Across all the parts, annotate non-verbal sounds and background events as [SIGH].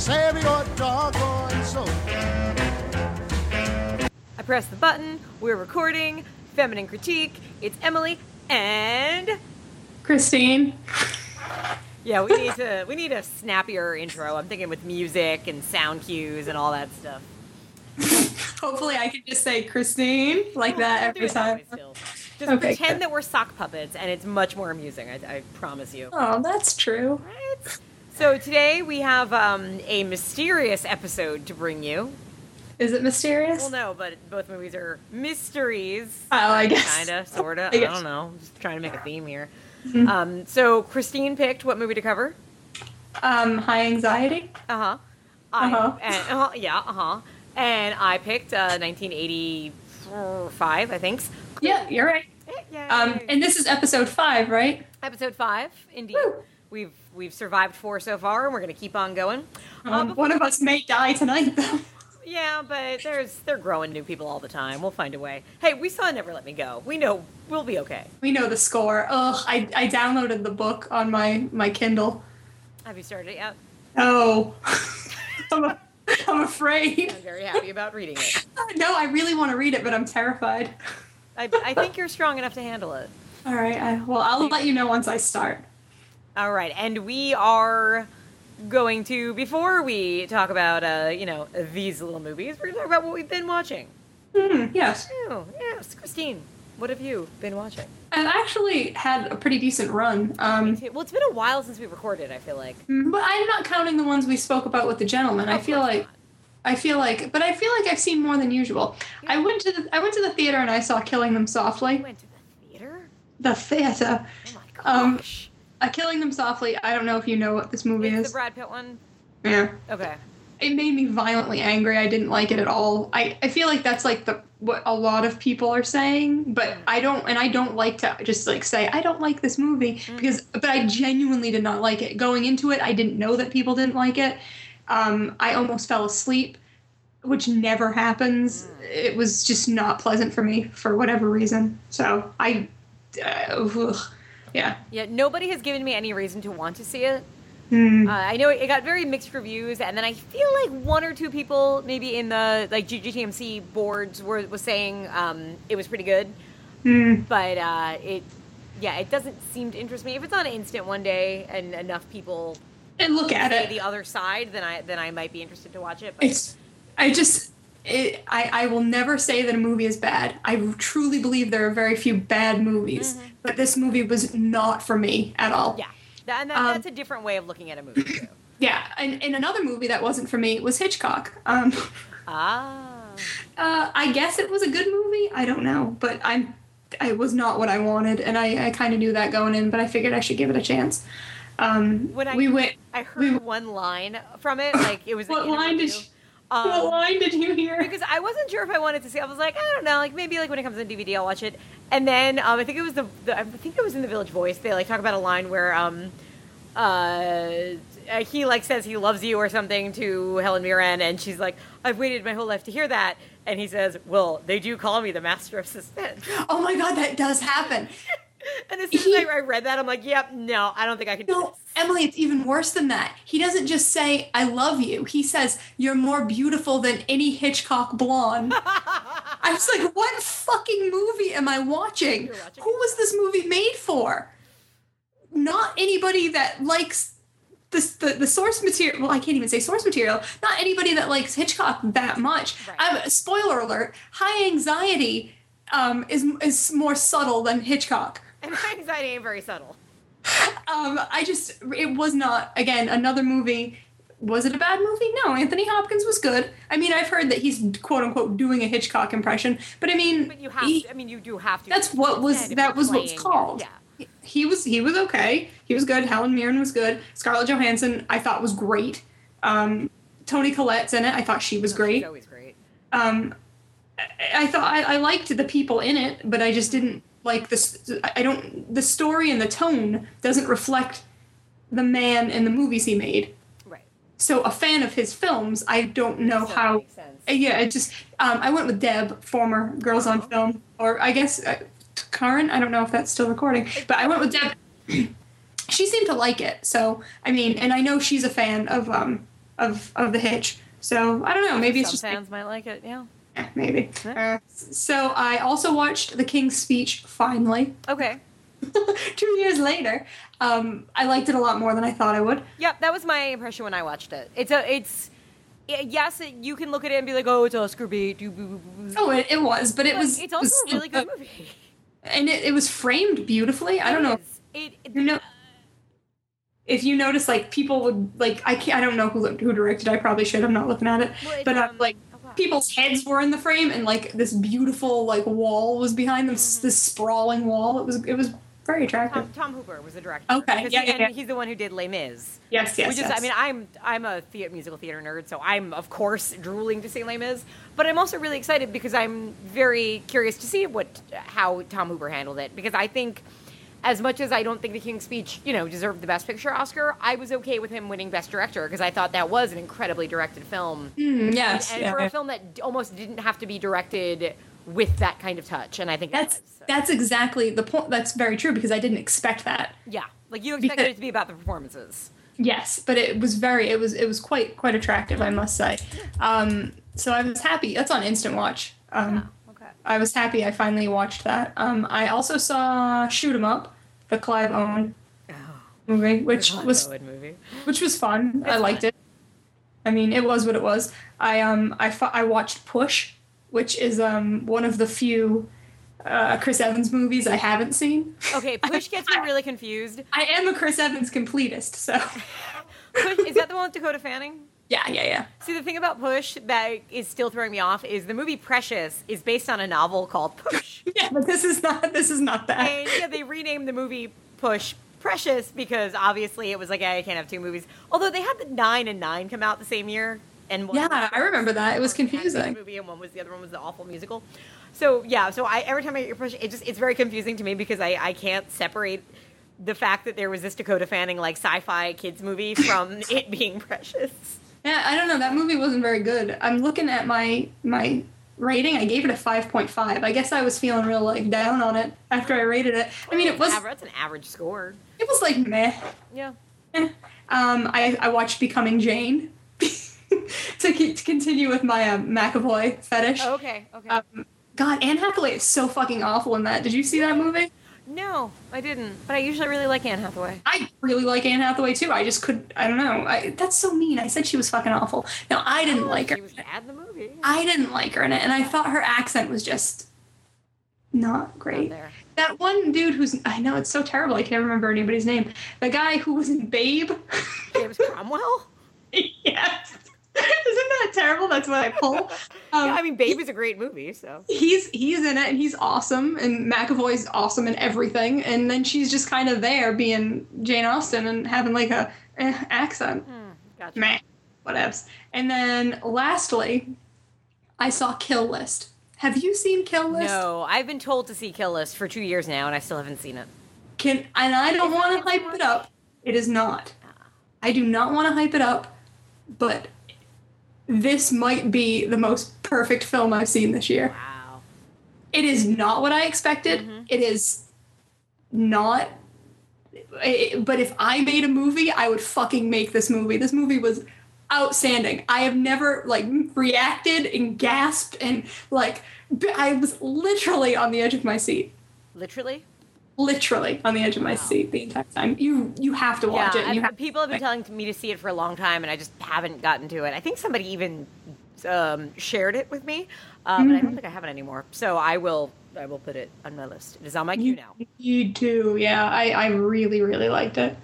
save your doggone soul. I press the button. We're recording. Feminine critique. It's Emily and Christine. yeah, we need to we need a snappier intro. I'm thinking with music and sound cues and all that stuff. [LAUGHS] Hopefully, I can just say Christine like that We'll every it that time. Just Okay, pretend good. that we're sock puppets, and it's much more amusing. I, I promise you. Oh, that's true. Right? So today we have um, a mysterious episode to bring you. Is it mysterious? Well, no, but both movies are mysteries. Oh, I guess. Kinda, sorta. [LAUGHS] I I. Mm-hmm. don't know. Just trying to make a theme here. Um, so Christine picked what movie to cover. Um, high anxiety. Uh huh. Uh-huh. and uh, yeah, uh huh. And I picked uh, 1985, I think. Yeah, you're right. Yay. Um, and this is episode five, right? episode five, indeed. Woo. We've we've survived four so far, and we're gonna keep on going. Uh, Um, before- one of us may die tonight, though. Yeah, but there's they're growing new people all the time. We'll find a way. Hey, we saw Never Let Me Go. We know we'll be okay. We know the score. Ugh, I, I downloaded the book on my, my Kindle. Have you started it yet? Oh, [LAUGHS] I'm, a, I'm afraid. I'm very happy about reading it. [LAUGHS] No, I really want to read it, but I'm terrified. I, I think you're strong enough to handle it. All right, I, well, I'll let you know once I start. All right, and we are going to before we talk about uh, you know these little movies, we're going to talk about what we've been watching. Hmm, yes. Oh, yes, Christine, what have you been watching? I've actually had a pretty decent run. Um, Well, it's been a while since we recorded. I feel like. but I'm not counting the ones we spoke about with the gentleman. I feel like I feel like, but I feel like I've seen more than usual. I went to the I went to the theater and I saw Killing Them. Softly. You went to the theater. The theater. Oh my Um, gosh! Uh, Killing Them Softly. I don't know if you know what this movie it's is. the Brad Pitt one. yeah. Okay. It made me violently angry. I didn't like it at all. I, I feel like that's like the what a lot of people are saying, but I don't and I don't like to just like say I don't like this movie because but I genuinely did not like it. Going into it, I didn't know that people didn't like it. Um, I almost fell asleep, which never happens. It was just not pleasant for me for whatever reason. So I, uh, ugh. Yeah. Yeah, nobody has given me any reason to want to see it. Hmm. Uh, I know it got very mixed reviews, and then I feel like one or two people, maybe in the like GGTMC boards, were was saying um, it was pretty good, Hmm. but uh, it, yeah, it doesn't seem to interest me. If it's on instant one day and enough people And look at it. the other side, then I then I might be interested to watch it. But It's I just it, I I will never say that a movie is bad. I truly believe there are very few bad movies, but this movie was not for me at all. yeah, that, and that, Um, that's a different way of looking at a movie too. [CLEARS THROAT] Yeah, and, and another movie that wasn't for me was Hitchcock. Um, ah, [LAUGHS] uh, I guess it was a good movie. I don't know, but I'm it was not what I wanted, and I, I kind of knew that going in, but I figured I should give it a chance. Um, when I we went. I heard we- one line from it, like it was. What in line did? review. You, what Um, line did you hear? because I wasn't sure if I wanted to see. I was like, I don't know, like maybe like when it comes on DVD, I'll watch it. And then um, I think it was the, the I think it was in the Village Voice. They like talk about a line where um, uh, he like says he loves you or something to Helen Mirren, and she's like, I've waited my whole life to hear that. And he says, Well, they do call me the master of suspense. oh my god, that does happen. [LAUGHS] [LAUGHS] And as soon as I, read that, I'm like, Yep, no, I don't think I can do No, this. Emily, it's even worse than that. He doesn't just say, I love you. He says, You're more beautiful than any Hitchcock blonde. [LAUGHS] I was like, What fucking movie am I watching? Watching Who was this movie made for? Not anybody that likes this, the, the source material. Well, I can't even say source material. Not anybody that likes Hitchcock that much. Right. I'm, spoiler alert high anxiety um, is, is more subtle than Hitchcock. And my anxiety ain't very subtle. Um, I just it was not again another movie. Was it a bad movie? No, Anthony Hopkins was good. I mean, I've heard that he's quote unquote doing a Hitchcock impression, but I mean, But you have he- to, I mean, you do have to. that's what was that was what was called. Yeah. He was he was okay. He was good. Helen Mirren was good. Scarlett Johansson I thought was great. Um, Toni Collette's in it. I thought she was She's great. always great. Um, I, I thought I, I liked the people in it, but I just didn't like this. I don't. The story and the tone doesn't reflect the man and the movies he made. Right. So a fan of his films, I don't know that how. Uh, Yeah, it just um, I went with Deb, former Girls on Film, or I guess uh, current. I don't know if that's still recording, but I went with Deb. [CLEARS THROAT] she seemed to like it, so I mean, and I know she's a fan of um of of the Hitch. So I don't know. Maybe it's just fans might like it. Yeah. Eh, [LAUGHS] maybe. Yeah. Uh, so I also watched The King's Speech finally. [LAUGHS] Okay. Two years later, um, I liked it a lot more than I thought I would. Yep, that was my impression when I watched it. It's a, it's, yes, it, you can look at it and be like, oh, it's Oscar bait. Oh, it, it was, but it was. it's also was a really good movie. and it, it was framed beautifully. I don't It know. It, it- You know, if you notice, like people would like I can't. I don't know who who directed. I probably should. I'm not looking at it, well, but um, like oh, wow. People's heads were in the frame, and like this beautiful like wall was behind them. Mm-hmm. This sprawling wall. It was it was very attractive. Tom, Tom Hooper was the director. Okay, yeah, he, yeah, yeah. he's the one who did Les Mis. yes, yes, Which is, yes. I mean, I'm I'm a theater, musical theater nerd, so I'm of course drooling to see Les Mis. But I'm also really excited because I'm very curious to see what how Tom Hooper handled it because I think. As much as I don't think The King's Speech, you know, deserved the Best Picture Oscar, I was okay with him winning Best Director because I thought that was an incredibly directed film, Mm, yes, and yeah, for a film that almost didn't have to be directed with that kind of touch. And I think that's was, so. that's exactly the point. That's very true because I didn't expect that. yeah, like you expected Because- it to be about the performances. Yes, but it was very it was it was quite quite attractive, I must say. Um, so I was happy. That's on Instant Watch. Um, Yeah. I was happy I finally watched that. Um, I also saw Shoot 'Em Up, the Clive Owen movie, which was movie. which was fun. I liked fun. it. I mean, it was what it was. I um I fo- I watched Push, which is um one of the few uh, Chris Evans movies I haven't seen. Okay, [LAUGHS] Push gets me really confused. I am a Chris Evans completist, so [LAUGHS] Push, is that the one with Dakota Fanning? Yeah, yeah, yeah. See, the thing about Push that is still throwing me off is the movie Precious is based on a novel called Push. [LAUGHS] Yeah, but this is not this is not that. and yeah, they renamed the movie Push Precious because obviously it was like, yeah, I can't have two movies. Although they had the nine and nine come out the same year, and one Yeah, I remember that. It was confusing. Movie and one was the other one was the awful musical. So yeah, so I every time I hear Push, it just it's very confusing to me because I I can't separate the fact that there was this Dakota Fanning like sci-fi kids movie from [LAUGHS] it being Precious. Yeah, I don't know. That movie wasn't very good. I'm looking at my my rating. I gave it a 5.5. I guess I was feeling real like down on it after I rated it. I mean, it was that's an average score. it was like meh. Yeah. Eh. Um, I I watched Becoming Jane [LAUGHS] to keep, to continue with my um, McAvoy fetish. Oh, okay. Okay. Um, God, Anne Hathaway is so fucking awful in that. Did you see that movie? No, I didn't. But I usually really like Anne Hathaway. I really like Anne Hathaway too. I just could. I don't know. I, that's so mean. I said she was fucking awful. No, I oh, didn't like her. She was bad in the movie. I didn't like her in it, and I thought her accent was just not Not great. there. That one dude who's I know it's so terrible. I can't remember anybody's name. The guy who was in Babe. James [LAUGHS] Cromwell. yes. [LAUGHS] Isn't that terrible? That's what I pull. [LAUGHS] Um, yeah, I mean, Babe is a great movie. So he's he's in it and he's awesome and McAvoy's awesome in everything and then she's just kind of there being Jane Austen and having like a eh, accent. hmm, gotcha. Meh, whatevs. And then lastly, I saw Kill List. Have you seen Kill List? No, I've been told to see Kill List for two years now, and I still haven't seen it. Can and I don't want to hype it up. It is not. I do not want to hype it up, but this might be the most perfect film I've seen this year. Wow. It is not what I expected. Mhm. It is not. it- but if I made a movie, I would fucking make this movie. This movie was outstanding. I have never like reacted and gasped and like I was literally on the edge of my seat. Literally. Literally on the edge of my Wow. seat the entire time. You you have to watch yeah, it. You have people have been telling me to see it for a long time, and I just haven't gotten to it. I think somebody even um, shared it with me, uh, but Mm-hmm. I don't think I have it anymore. So I will. I will put it on my list. It is on my queue you, now. you do, yeah. I, I really, really liked it.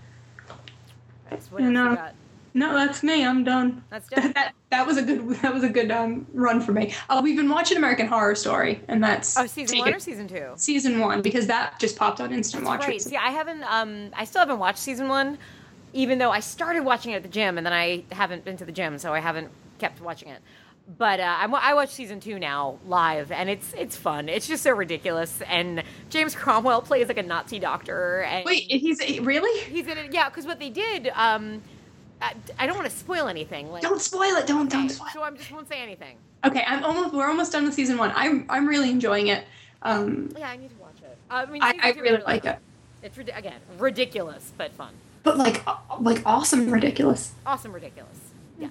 Right, so what else No. No, that's me. I'm done. That's That, done. that, that was a good that was a good um, run for me. Uh, we've been watching American Horror Story, and that's Oh, season one it- or season two? season one because that just popped on Instant Watch. Right. See, I haven't. Um, I still haven't watched season one, even though I started watching it at the gym, and then I haven't been to the gym, so I haven't kept watching it. But uh, I'm, I watch season two now live, and it's it's fun. It's just so ridiculous. And James Cromwell plays like a Nazi doctor. And Wait, he's really? he's in it. Yeah, because what they did, um, I, I don't want to spoil anything. Like, Don't spoil it. Don't don't spoil. so I just won't say anything. Okay, I'm almost. We're almost done with season one. I'm I'm really enjoying it. Um, Yeah, I need to watch it. I mean, I, I really is like fun. it. It's again ridiculous but fun. But like like awesome, ridiculous. Awesome, ridiculous. Yeah.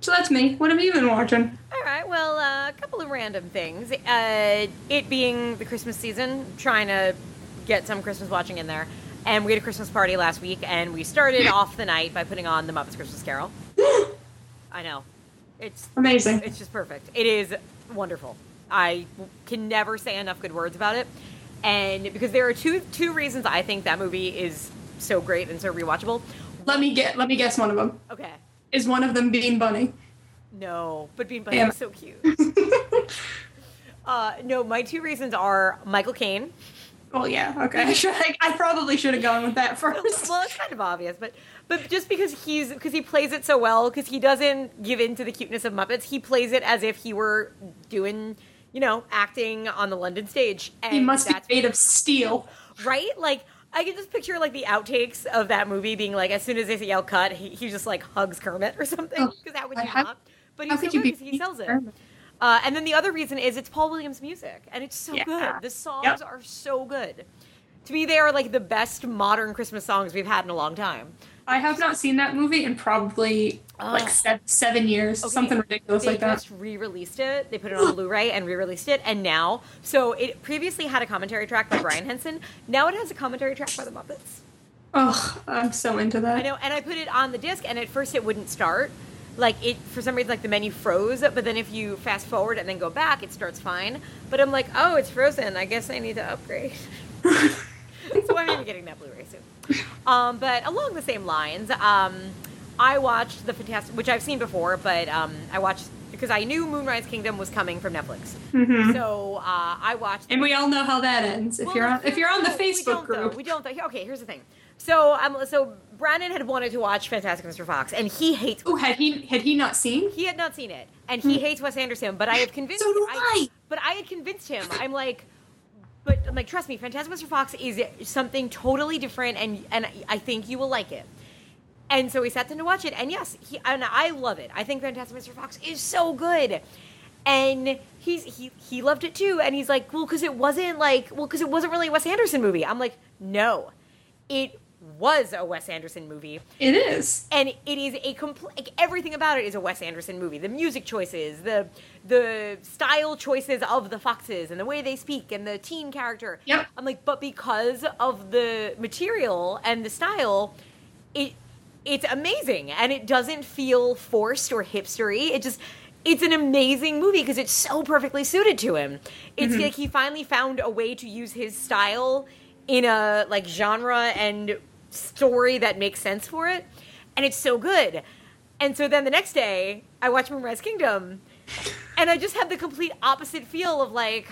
So that's me. What have you been watching? All right. Well, uh, a couple of random things. Uh, it being the Christmas season, trying to get some Christmas watching in there. And we had a Christmas party last week, and we started off the night by putting on the Muppets Christmas Carol. [GASPS] I know, it's Amazing. it's just perfect. It is wonderful. I can never say enough good words about it. And because there are two two reasons I think that movie is so great and so rewatchable. Let me get. Let me guess. One of them Okay. is one of them Bean Bunny. No, but Bean Bunny Damn. is so cute. [LAUGHS] Uh, no, my two reasons are Michael Caine. [LAUGHS] well, yeah. Okay. [LAUGHS] I, should, I, I probably should have gone with that [LAUGHS] first. Well, it's kind of obvious, but but just because he's because he plays it so well, because he doesn't give in to the cuteness of Muppets, he plays it as if he were doing, you know, acting on the London stage. And He must be made of steel. right. Like I can just picture like the outtakes of that movie being like, as soon as they yell cut, he, he just like hugs Kermit or something. Because that would how- not? But how he's so could you good be he sells it. Kermit? Uh, and then the other reason is it's Paul Williams music, and it's so Yeah. good. The songs Yep. are so good. To me, they are like the best modern Christmas songs we've had in a long time. I have not seen that movie in probably like Ugh. seven, seven years, Okay, something ridiculous they like that. They just re-released it. They put it on Blu-ray and re-released it, and now, so it previously had a commentary track by Brian Henson. Now it has a commentary track by the Muppets. Oh, I'm so into that. I know, and I put it on the disc, and at first it wouldn't start. Like it, for some reason, like the menu froze. But then if you fast forward and then go back, it starts fine. But I'm like, oh, it's frozen. I guess I need to upgrade. [LAUGHS] so I'm maybe getting that Blu-ray soon. Um, but along the same lines, um, I watched the Fantastic, which I've seen before, but um, I watched because I knew Moonrise Kingdom was coming from Netflix. Mhm. So uh, I watched. And we all know how that ends. If Well, you're on, if you're on the no, we Facebook don't, though. group, we don't. Though. Okay, here's the thing. So um, so Brandon had wanted to watch Fantastic Mr. Fox, and he hates. oh, had he had he not seen? He had not seen it, and he hates Wes Anderson. But I have convinced. Hmm. So do I. But I had convinced him. I'm like, but I'm like, trust me, Fantastic Mr. Fox is something totally different, and and I think you will like it. And so we sat down to watch it, and yes, he and I love it. I think Fantastic Mr. Fox is so good, and he's he he loved it too. And he's like, well, because it wasn't like, well, because it wasn't really a Wes Anderson movie. I'm like, no, it was a Wes Anderson movie It is. and it is a complete like, everything about it is a Wes Anderson movie. The music choices, the the style choices of the foxes, and the way they speak, and the teen character. Yep. I'm like, but because of the material and the style, it it's amazing, and it doesn't feel forced or hipstery. It just it's an amazing movie because it's so perfectly suited to him. It's mm-hmm. like he finally found a way to use his style in a like genre and story that makes sense for it, and it's so good. And so then the next day, I watch Moonrise Kingdom, and I just have the complete opposite feel of like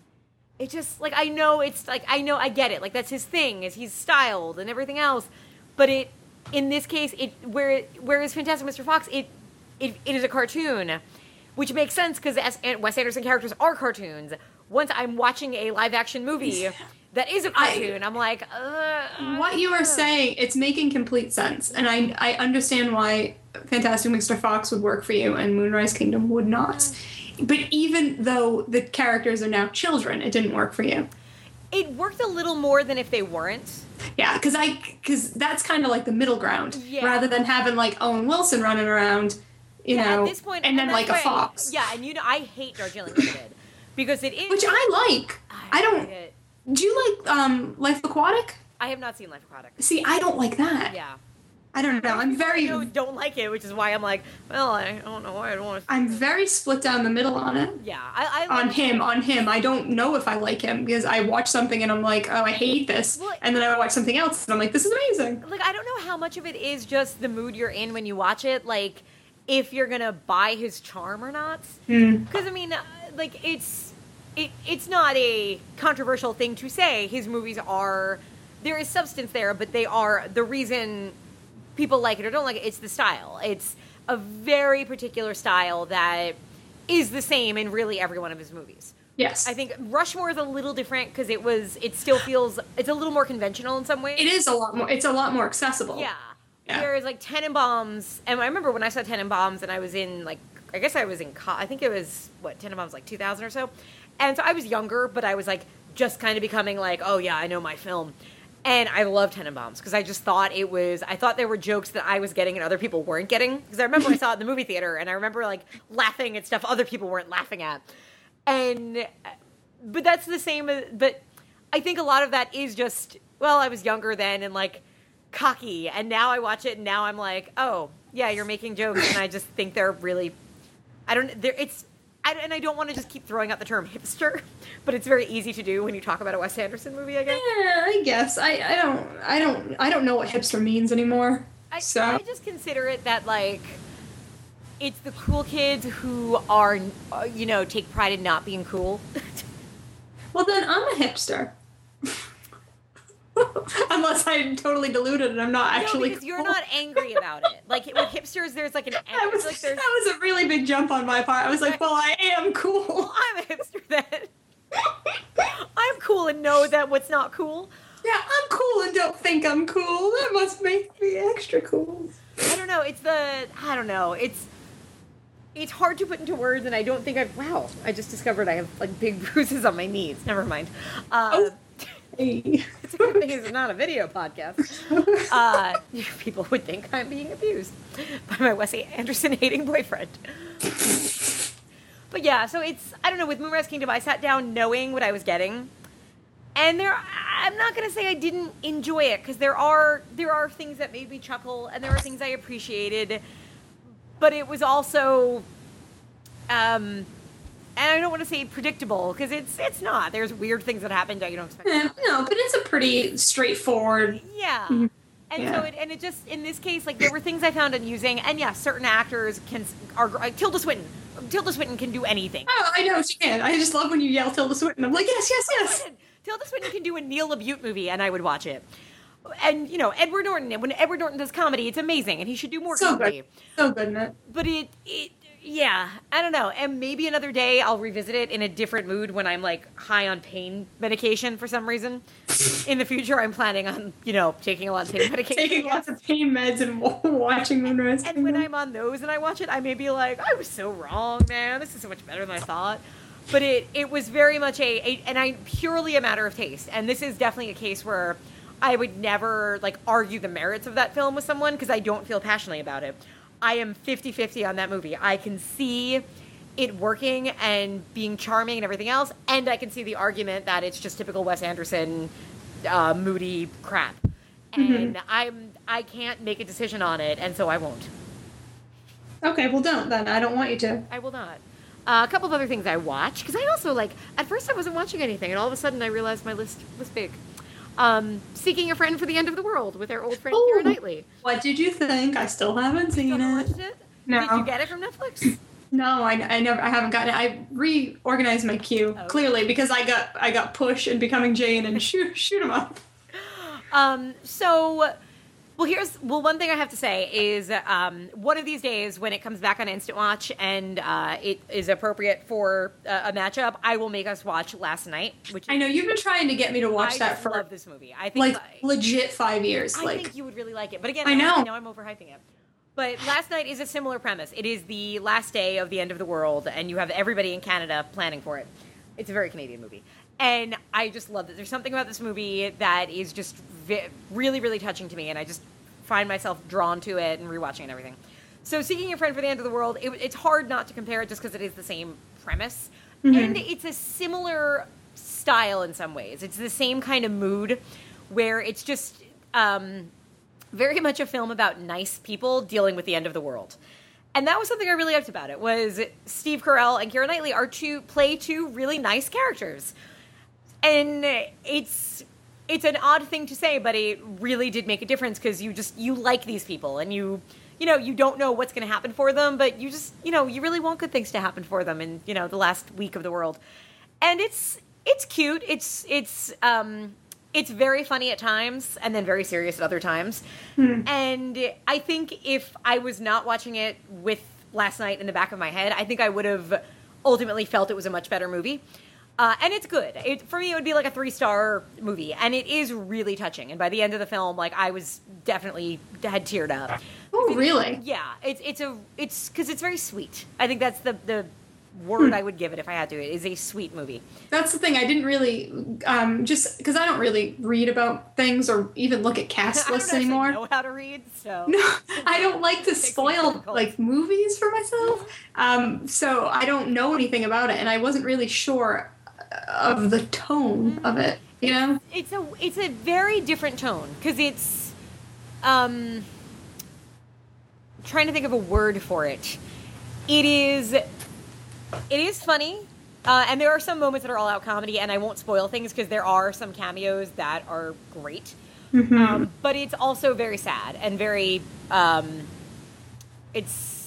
[SIGHS] it just like I know it's like I know I get it. Like that's his thing, is he's styled and everything else. But it in this case, it where whereas Fantastic Mr. Fox, it it, it is a cartoon, which makes sense because Wes Anderson characters are cartoons. Once I'm watching a live action movie that is a cartoon, I'm like, uh, What you are saying, it's making complete sense, and I I understand why Fantastic Mr. Fox would work for you and Moonrise Kingdom would not. But even though the characters are now children, it didn't work for you. it worked a little more than if they weren't. Yeah, because I because that's kind of like the middle ground, Yeah. rather than having like Owen Wilson running around, you yeah, know, point, and then that's like a fox. Yeah, and you know, I hate Darjeeling Limited because it is. which I like. I don't. it. Do you like um Life Aquatic? I have not seen Life Aquatic. See, I don't like that. Yeah. I don't know. I'm very I don't like it, which is why I'm like, well, I don't know why I don't want to. I'm very split down the middle on it. Yeah, I, I On like- him, on him. I don't know if I like him because I watch something and I'm like, oh, I hate this, Well- and then I watch something else and I'm like, this is amazing. Like, I don't know how much of it is just the mood you're in when you watch it. Like, if you're gonna buy his charm or not. Hmm. Because I mean, uh, like, it's it it's not a controversial thing to say. His movies are there is substance there, but they are the reason people like it or don't like it. It's the style. It's a very particular style that is the same in really every one of his movies. Yes. I think Rushmore is a little different because it was it still feels it's a little more conventional in some ways. it is a lot more. It's a lot more accessible. Yeah. Yeah. Whereas like Tenenbaums, and I remember when I saw Tenenbaums, and I was in like I guess I was in co- I think it was what Tenenbaums like 2000 or so, and so I was younger, but I was like just kind of becoming like oh yeah I know my film, and I loved Tenenbaums because I just thought it was I thought there were jokes that I was getting and other people weren't getting. Because I remember I saw it in the movie theater and I remember like laughing at stuff other people weren't laughing at, and uh, but that's the same but i think a lot of that is just well i was younger then and like cocky. And now i watch it and now i'm like oh yeah you're making jokes and i just think they're really i don't there it's I, and i don't want to just keep throwing out the term hipster but it's very easy to do when you talk about a wes anderson movie i guess Yeah, I guess. I, I don't I don't I don't know what hipster means anymore. I, so I just consider it that like it's the cool kids who are uh, you know take pride in not being cool [LAUGHS] well then I'm a hipster. [LAUGHS] [LAUGHS] Unless I'm totally deluded and I'm not actually. no, because you're not angry about it. Like with hipsters, there's like an [LAUGHS] That was, like there's that was a really big jump on my part. I was like, well, I am cool. [LAUGHS] I'm a hipster then. I'm cool and know that what's not cool. Yeah, I'm cool and don't think I'm cool. That must make me extra cool. I don't know. It's the I don't know. It's it's hard to put into words, and I don't think I've. Wow, I just discovered I have like big bruises on my knees. Never mind. Uh, Oh. Hey. It's a good thing it's not a video podcast. [LAUGHS] Uh, people would think I'm being abused by my Wes Anderson hating boyfriend. But yeah, so it's I don't know with Moonrise Kingdom. I sat down knowing what I was getting, and there I'm not gonna say I didn't enjoy it because there are there are things that made me chuckle and there are things I appreciated, but it was also, um, and I don't want to say predictable because it's it's not. There's weird things that happen that you don't expect. Yeah, no, but it's a pretty straightforward. Yeah. Mhm. And Yeah. so it, and it just in this case like there were things I found amusing and yeah certain actors can are like Tilda Swinton Tilda Swinton can do anything. Oh, I know she can. I just love when you yell Tilda Swinton. I'm like, yes, yes, yes. Tilda Swinton can do a Neil LaBute movie and I would watch it. And you know Edward Norton when Edward Norton does comedy it's amazing and he should do more So comedy. good. So good it. But it it yeah I don't know and maybe another day I'll revisit it in a different mood when I'm like high on pain medication for some reason. [LAUGHS] in the future I'm planning on you know taking a lot of pain [LAUGHS] medication. Taking lots of pain meds and watching Moonrise. And when I'm on those and I watch it, I may be like, I was so wrong, man. This is so much better than I thought. But it it was very much a, a and I purely a matter of taste. And this is definitely a case where I would never like argue the merits of that film with someone because I don't feel passionately about it. I am 50-50 on that movie. I can see it working and being charming and everything else, and I can see the argument that it's just typical Wes Anderson uh, moody crap. And I'm I can't make a decision on it, and so I won't. Okay, well, don't then. I don't want you to. I will not. Uh, a couple of other things I watch because I also like. At first, I wasn't watching anything, and all of a sudden, I realized my list was big. Um, Seeking a friend for the end of the world with our old friend Oh. Keira Knightley. What did you think? I still haven't seen Still haven't it. it? No. Did you get it from Netflix? [CLEARS THROAT] No, I, I never. I haven't gotten it. I reorganized my queue Oh. clearly because I got I got push and becoming Jane and [LAUGHS] shoot shoot 'em up. Um, so, well, here's well, one thing I have to say is um, one of these days when it comes back on Instant Watch and uh, it is appropriate for uh, a matchup, I will make us watch Last Night, which I know you've been trying to get me to watch I that for love this movie. I think like I- legit five years. I like think you would really like it. But again, I know. I know I'm overhyping it. But Last Night is a similar premise. It is the last day of the end of the world, and you have everybody in Canada planning for it. It's a very Canadian movie. And I just love that. There's something about this movie that is just vi- really, really touching to me, and I just find myself drawn to it and rewatching and everything. So, Seeking a Friend for the End of the World, it, it's hard not to compare it just because it is the same premise. And it's a similar style in some ways. It's the same kind of mood where it's just. Um, very much a film about nice people dealing with the end of the world. And that was something I really liked about it was Steve Carell and Keira Knightley are two play two really nice characters. And it's it's an odd thing to say, but it really did make a difference because you just you like these people and you you know, you don't know what's going to happen for them, but you just, you know, you really want good things to happen for them in, you know, the last week of the world. And it's it's cute. It's it's um it's very funny at times and then very serious at other times. And I think if I was not watching it with last night in the back of my head, I think I would have ultimately felt it was a much better movie. Uh, and it's good. It, for me, it would be like a three star movie, and it is really touching. And by the end of the film, like I was definitely had teared up. Oh, really? Yeah, it's it's a it's because it's very sweet. I think that's the the word I would give it if I had to. It is a sweet movie. That's the thing. I didn't really, um, just because I don't really read about things or even look at cast [LAUGHS] I don't lists anymore. know how to read, so [LAUGHS] No, I don't like to [LAUGHS] spoil like movies for myself. Um, so I don't know anything about it, and I wasn't really sure of the tone of it. You know? it's a it's a very different tone because it's um trying to think of a word for it it is it is funny uh, and there are some moments that are all out comedy and i won't spoil things because there are some cameos that are great um, but it's also very sad and very um, it's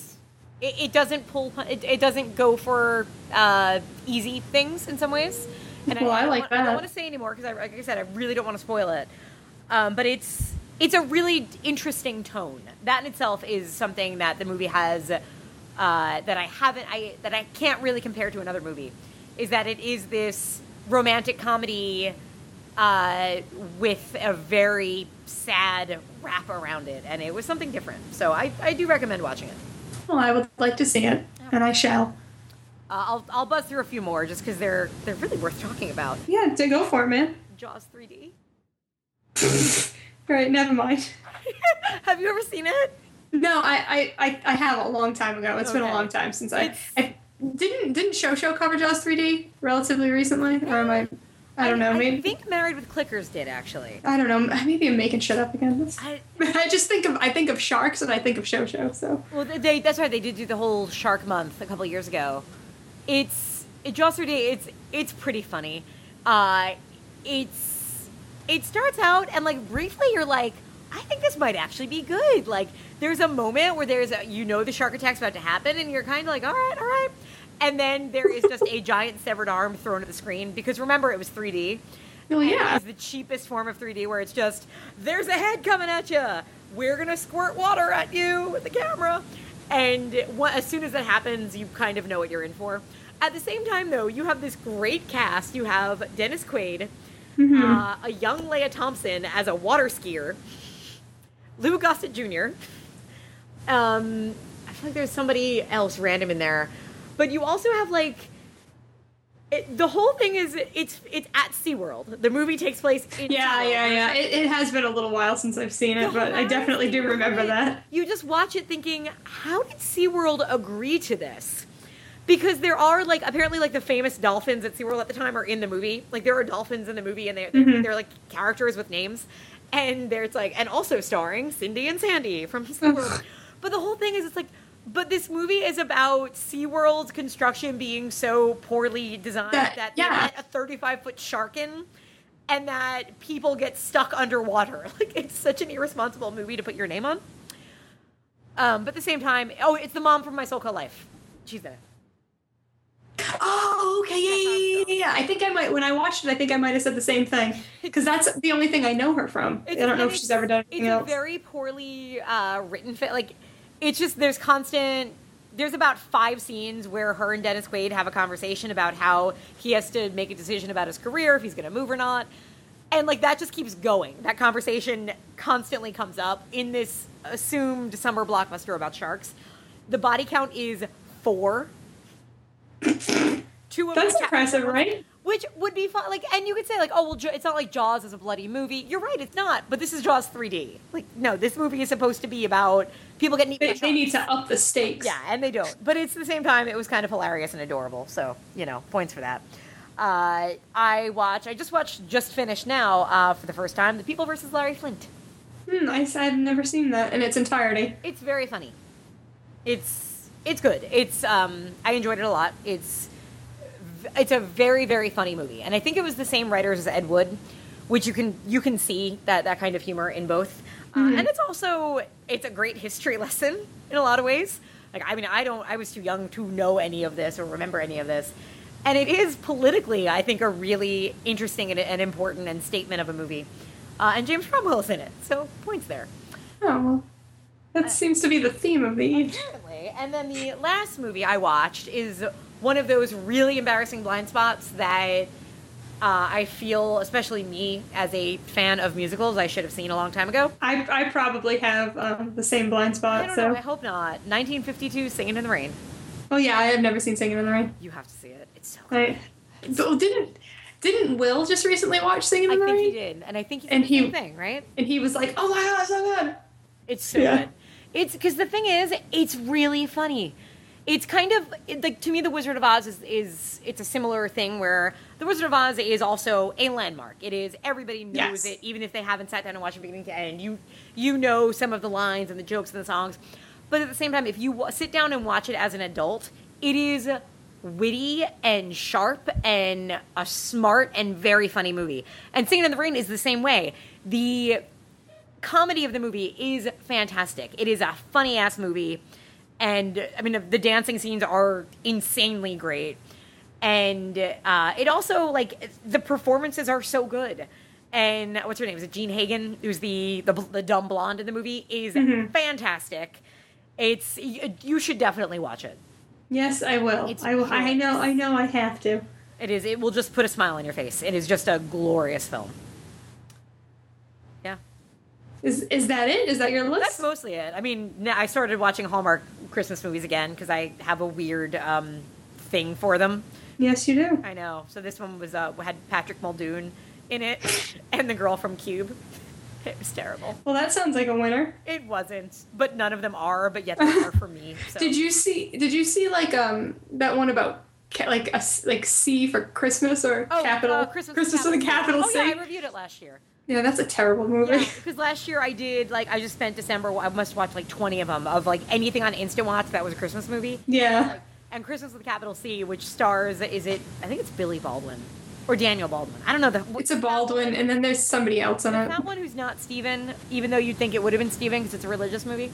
it, it doesn't pull it, it doesn't go for uh, easy things in some ways. And Well, I don't like want- I don't want to say anymore because I, like I said I really don't want to spoil it. Um, but it's it's a really interesting tone. That in itself is something that the movie has uh, that I haven't I that I can't really compare to another movie is that it is this romantic comedy uh, with a very sad wrap around it, and it was something different. So I, I do recommend watching it. Well, I would like to see it, and I shall. Uh, I'll I'll buzz through a few more just because they're they're really worth talking about. Yeah, to go for it, man. Jaws 3D. All [LAUGHS] right, never mind. [LAUGHS] Have you ever seen it? No, I, I, I, I have a long time ago. It's been a long time since I, I didn't didn't show show cover Jaws 3D relatively recently, or am I? I don't know. I, Maybe think Married with Clickers did actually. I don't know. Maybe I'm making shit up again. I, [LAUGHS] I just think of I think of sharks and I think of show show. So well, they that's right. They did do the whole Shark Month a couple years ago. It's it, Jaws 3D. It's it's pretty funny. Uh, it's it starts out and like briefly you're like, I think this might actually be good. Like there's a moment where there's a you know the shark attack's about to happen and you're kind of like, all right, all right. And then there is just a giant severed arm thrown at the screen because remember it was 3D. well, And yeah. It's the cheapest form of 3D where it's just, there's a head coming at you. We're going to squirt water at you with the camera. And wha- as soon as that happens, you kind of know what you're in for. At the same time, though, you have this great cast. You have Dennis Quaid, uh, a young Lea Thompson as a water skier, Lou Gossett Jr. Um, I feel like there's somebody else random in there. But you also have like it, the whole thing is it's it's at SeaWorld. The movie takes place in Yeah, SeaWorld. yeah, yeah. It, it has been a little while since I've seen it, The but I definitely do remember right? that. You just watch it thinking, how did SeaWorld agree to this? Because there are like apparently like the famous dolphins at SeaWorld at the time are in the movie. Like there are dolphins in the movie and they're Mm-hmm. they're like characters with names. And there's like and also starring Cindy and Sandy from SeaWorld. but the whole thing is it's like but this movie is about SeaWorld's construction being so poorly designed That- that, they yeah. a 35 foot shark in and that people get stuck underwater. [LAUGHS] Like it's such an irresponsible movie to put your name on. Um, but at the same time, oh, it's the mom from My So Called Life. She's in it. Oh, okay, yeah, yeah, yeah, yeah. I think I might when I watched it. I think I might have said the same thing [LAUGHS] because that's the only thing I know her from. I don't know if she's ever done It's anything a else. very poorly uh, written fit. Like, it's just there's constant. There's about five scenes where her and Dennis Quaid have a conversation about how he has to make a decision about his career, if he's going to move or not, and like that just keeps going. That conversation constantly comes up in this assumed summer blockbuster about sharks. The body count is four. Two of That's impressive, right? Which would be fun. Like, and you could say like, oh well, it's not like Jaws is a bloody movie. You're right, it's not. But this is Jaws 3D. Like, no, this movie is supposed to be about people getting. They, they need to up the stakes. Yeah, and they don't. But it's the same time, it was kind of hilarious and adorable. So you know, points for that. Uh, I watch. I just watched. Just finished now uh, for the first time. The People versus Larry Flynt. Hmm, I, I've never seen that in its entirety. It's very funny. It's it's good. It's um I enjoyed it a lot. It's it's a very very funny movie, and I think it was the same writers as Ed Wood, which you can you can see that that kind of humor in both. Uh, and it's also it's a great history [LAUGHS] lesson in a lot of ways. Like I mean I don't I was too young to know any of this or remember any of this. and it is politically, I think, a really interesting and, and important and statement of a movie. Uh, and James Cromwell is in it, so points there. Oh, well, that seems to be the theme of the evening. And then the last movie I watched is one of those really embarrassing blind spots that uh, I feel, especially me as a fan of musicals, I should have seen a long time ago. I, I probably have um, the same blind I spot. don't So, know. I hope not. 1952, Singing in the Rain. oh yeah, I have never seen Singing in the Rain. You have to see it. It's so good. I, didn't didn't Will just recently watch Singing in the Rain? I think he did, and I think he's And he- thing, right? And he was like, "Oh my god, so good." It's so Yeah. good. It's because the thing is, it's really funny. It's kind of it, like to me, The Wizard of Oz is, is it's a similar thing where The Wizard of Oz is also a landmark. It is everybody knows Yes. it, even if they haven't sat down and watched it beginning to end. You you know some of the lines and the jokes and the songs, but at the same time, if you wa- sit down and watch it as an adult, it is witty and sharp and a smart and very funny movie. And Singing in the Rain is the same way. The comedy of the movie is fantastic. It is a funny ass movie, and I mean the dancing scenes are insanely great, and uh, it also like the performances are so good. And what's her name? Is it Jean Hagen? Who's the the, the dumb blonde in the movie? Is fantastic. It's you, you should definitely watch it. Yes, I will. It's I will. I know. I know. I have to. It is. It will just put a smile on your face. It is just a glorious film. Is is that it? Is that your list? That's mostly it. I mean, I started watching Hallmark Christmas movies again because I have a weird um, thing for them. yes, you do. I know. So this one was uh, had Patrick Muldoon in it [LAUGHS] and the girl from Cube. It was terrible. Well, that sounds like a winner. It wasn't, but none of them are. But yet they are for me. [LAUGHS] So. Did you see? Did you see like um that one about like a like C for Christmas or Oh, capital uh, Christmas, with a capital Oh C? yeah, I reviewed it last year. Yeah, that's a terrible movie. Yeah, because last year I did like I just spent December. I must watch like twenty of them of like anything on Instant Watch that was a Christmas movie. Yeah. Like, and Christmas with a capital C, which stars is it? I think it's Billy Baldwin or Daniel Baldwin. I don't know the. It's a Baldwin, and then there's somebody else in it. That one who's not Steven, even though you'd think it would have been Steven because it's a religious movie.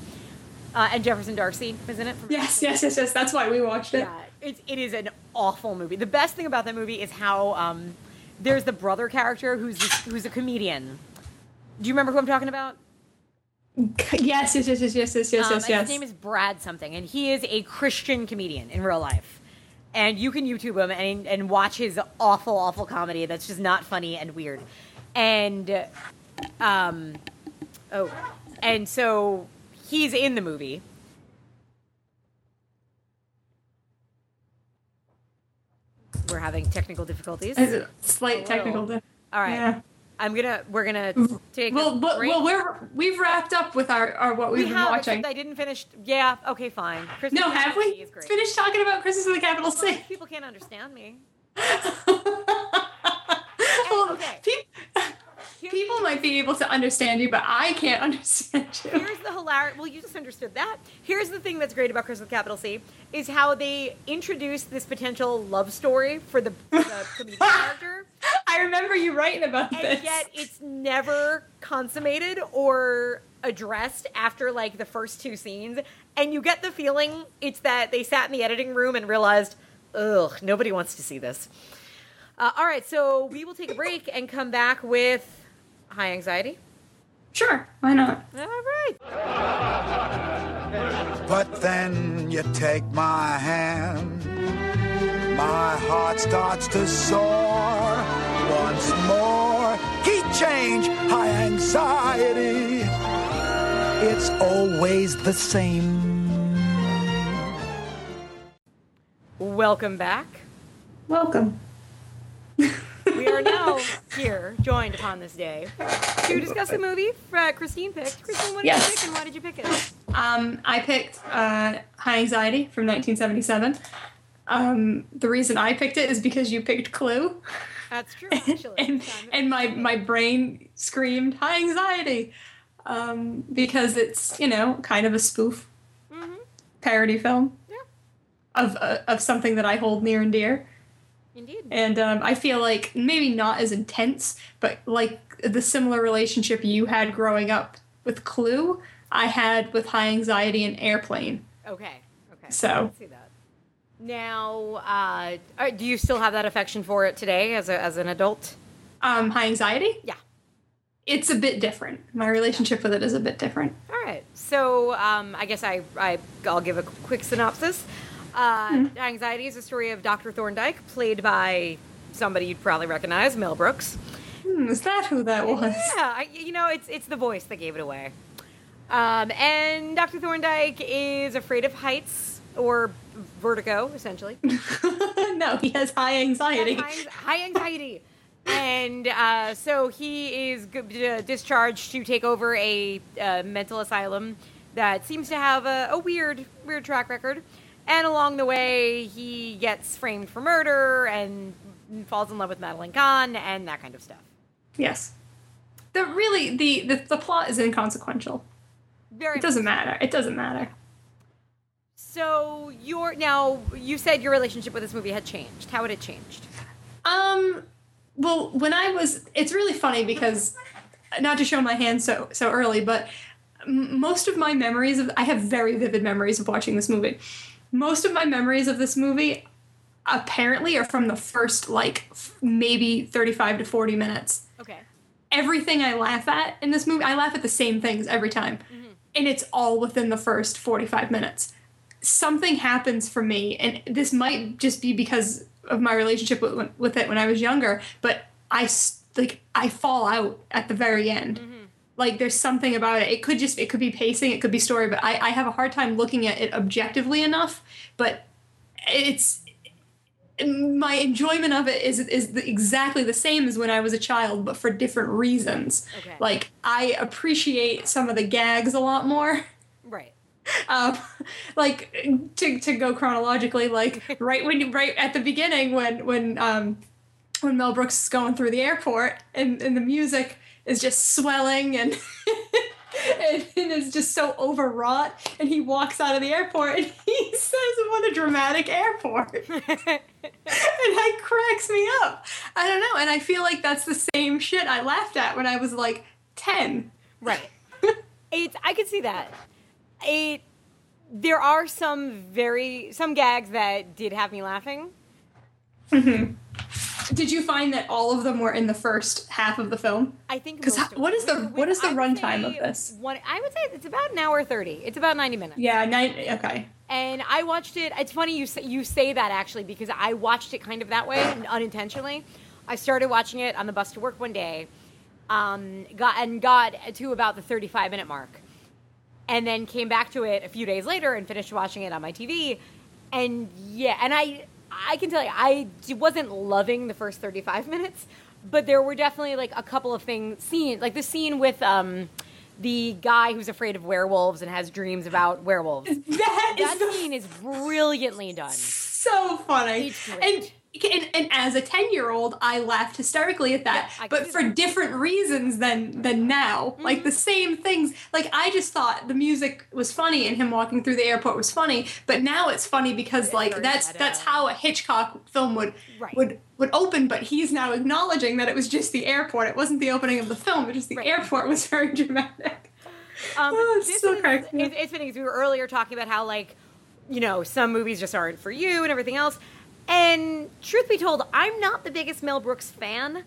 Uh, and Jefferson D'Arcy isn't it. From Yes, yes, yes, yes. That's why we watched it. Yeah, it, it is an awful movie. The best thing about that movie is how um, there's the brother character who's this, who's a comedian. Do you remember who I'm talking about? Yes, yes, yes, yes, yes, yes, yes, Um, yes. His name is Brad something, and he is a Christian comedian in real life. And you can YouTube him and, and watch his awful, awful comedy that's just not funny and weird. And, um, oh, and so he's in the movie. We're having technical difficulties. It's a slight technical. Di- All right, Yeah. I'm gonna we're gonna mm-hmm. take. Well, a but, break. well, we're we've wrapped up with our, our what we we've been have, watching. I didn't finish. Yeah, okay, fine. Christmas No, have we is finished talking about Christmas in the capital City? People can't understand me. [LAUGHS] Okay. peop- people might be able to understand you, but I can't [LAUGHS] understand you. Here's the hilarious. Well, you just understood that. Here's the thing that's great about Christmas with Capital C is how they introduced this potential love story for the, for the [LAUGHS] comedian character, I remember you writing about and this. And yet it's never consummated or addressed after like the first two scenes. And you get the feeling it's that they sat in the editing room and realized, ugh, nobody wants to see this. Uh, all right, so we will take a break and come back with high anxiety. Sure, why not? All right. But then you take my hand, my heart starts to soar once more. Key change, high anxiety. It's always the same. Welcome back. Welcome. [LAUGHS] We are now here, joined upon this day, to discuss the movie uh, Christine picked. Christine, what did Yes. you pick and why did you pick it? Um, I picked uh, High Anxiety from 1977. Um, the reason I picked it is because you picked Clue, That's true, [LAUGHS] actually. and, and my my brain screamed High Anxiety um, because it's you know kind of a spoof Mhm. parody film Yeah, of uh, of something that I hold near and dear. Indeed. And um, I feel like maybe not as intense, but like the similar relationship you had growing up with Clue, I had with High Anxiety and Airplane. Okay, okay. So- see that. Now, uh, are- do you still have that affection for it today as a, as an adult? Um, high anxiety. Yeah. It's a bit different. My relationship with it is a bit different. All right. So um, I guess I, I I'll give a quick synopsis. Uh, Anxiety is a story of Dr. Thorndike, played by somebody you'd probably recognize, Mel Brooks. Hmm, is that who that was? Yeah, I, you know, it's it's the voice that gave it away. Um, and Dr. Thorndike is afraid of heights or vertigo, essentially. [LAUGHS] no, he has high anxiety. high, high anxiety. And uh, so he is g- uh, discharged to take over a uh, mental asylum that seems to have a, a weird, weird track record. And along the way, he gets framed for murder and falls in love with Madeline Kahn and that kind of stuff. Yes. The really the, the the plot is inconsequential. Very It doesn't matter. It doesn't matter. So your now you said your relationship with this movie had changed. How had it changed? Um, well, when I was, it's really funny because, not to show my hand so so early, but most of my memories of I have very vivid memories of watching this movie. Most of my memories of this movie apparently are from the first like f- maybe 35 to 40 minutes. Okay. Everything I laugh at in this movie, I laugh at the same things every time. Mm-hmm. And it's all within the first 45 minutes. Something happens for me, and this might just be because of my relationship with, with it when I was younger, but I like I fall out at the very end. Mm-hmm. Like there's something about it. It could just it could be pacing, it could be story, but I, I have a hard time looking at it objectively enough. But it's my enjoyment of it is is the, exactly the same as when I was a child, but for different reasons. Okay. Like I appreciate some of the gags a lot more. Right. [LAUGHS] Um, like to to go chronologically, like [LAUGHS] right when you right at the beginning when when um when Mel Brooks is going through the airport and, and the music is just swelling and [LAUGHS] and, and is just so overwrought and he walks out of the airport and he [LAUGHS] says what a dramatic airport [LAUGHS] and that cracks me up i don't know and i feel like that's the same shit i laughed at when i was like 10 Right. It's I could see that. It there are some very some gags that did have me laughing. Mm-hmm. Did you find that all of them were in the first half of the film I think because what is the- what is the runtime of this? One, I would say it's about an hour thirty. It's about ninety minutes. yeah nine okay And I watched it. It's funny you say, you say that actually because I watched it kind of that way unintentionally. I started watching it on the bus to work one day, um, got and got to about the thirty-five minute mark, and then came back to it a few days later and finished watching it on my TV. And yeah, and I I can tell you I wasn't loving the first thirty-five minutes, but there were definitely like a couple of things seen like the scene with um. The guy who's afraid of werewolves and has dreams about werewolves that is that the scene is brilliantly done. so funny. And. And and as a ten year old, I laughed hysterically at that, Yeah, but for that. different reasons than than now. Mm-hmm. Like the same things. Like I just thought the music was funny and him walking through the airport was funny, but now it's funny because like that's meta. that's how a Hitchcock film would Right. would would open. But he's now acknowledging that it was just the airport. It wasn't the opening of the film. It just the Right. airport was very dramatic. Um, [LAUGHS] Oh, it's, still is, it's, it's funny because we were earlier talking about how like, you know, some movies just aren't for you and everything else. And truth be told, I'm not the biggest Mel Brooks fan,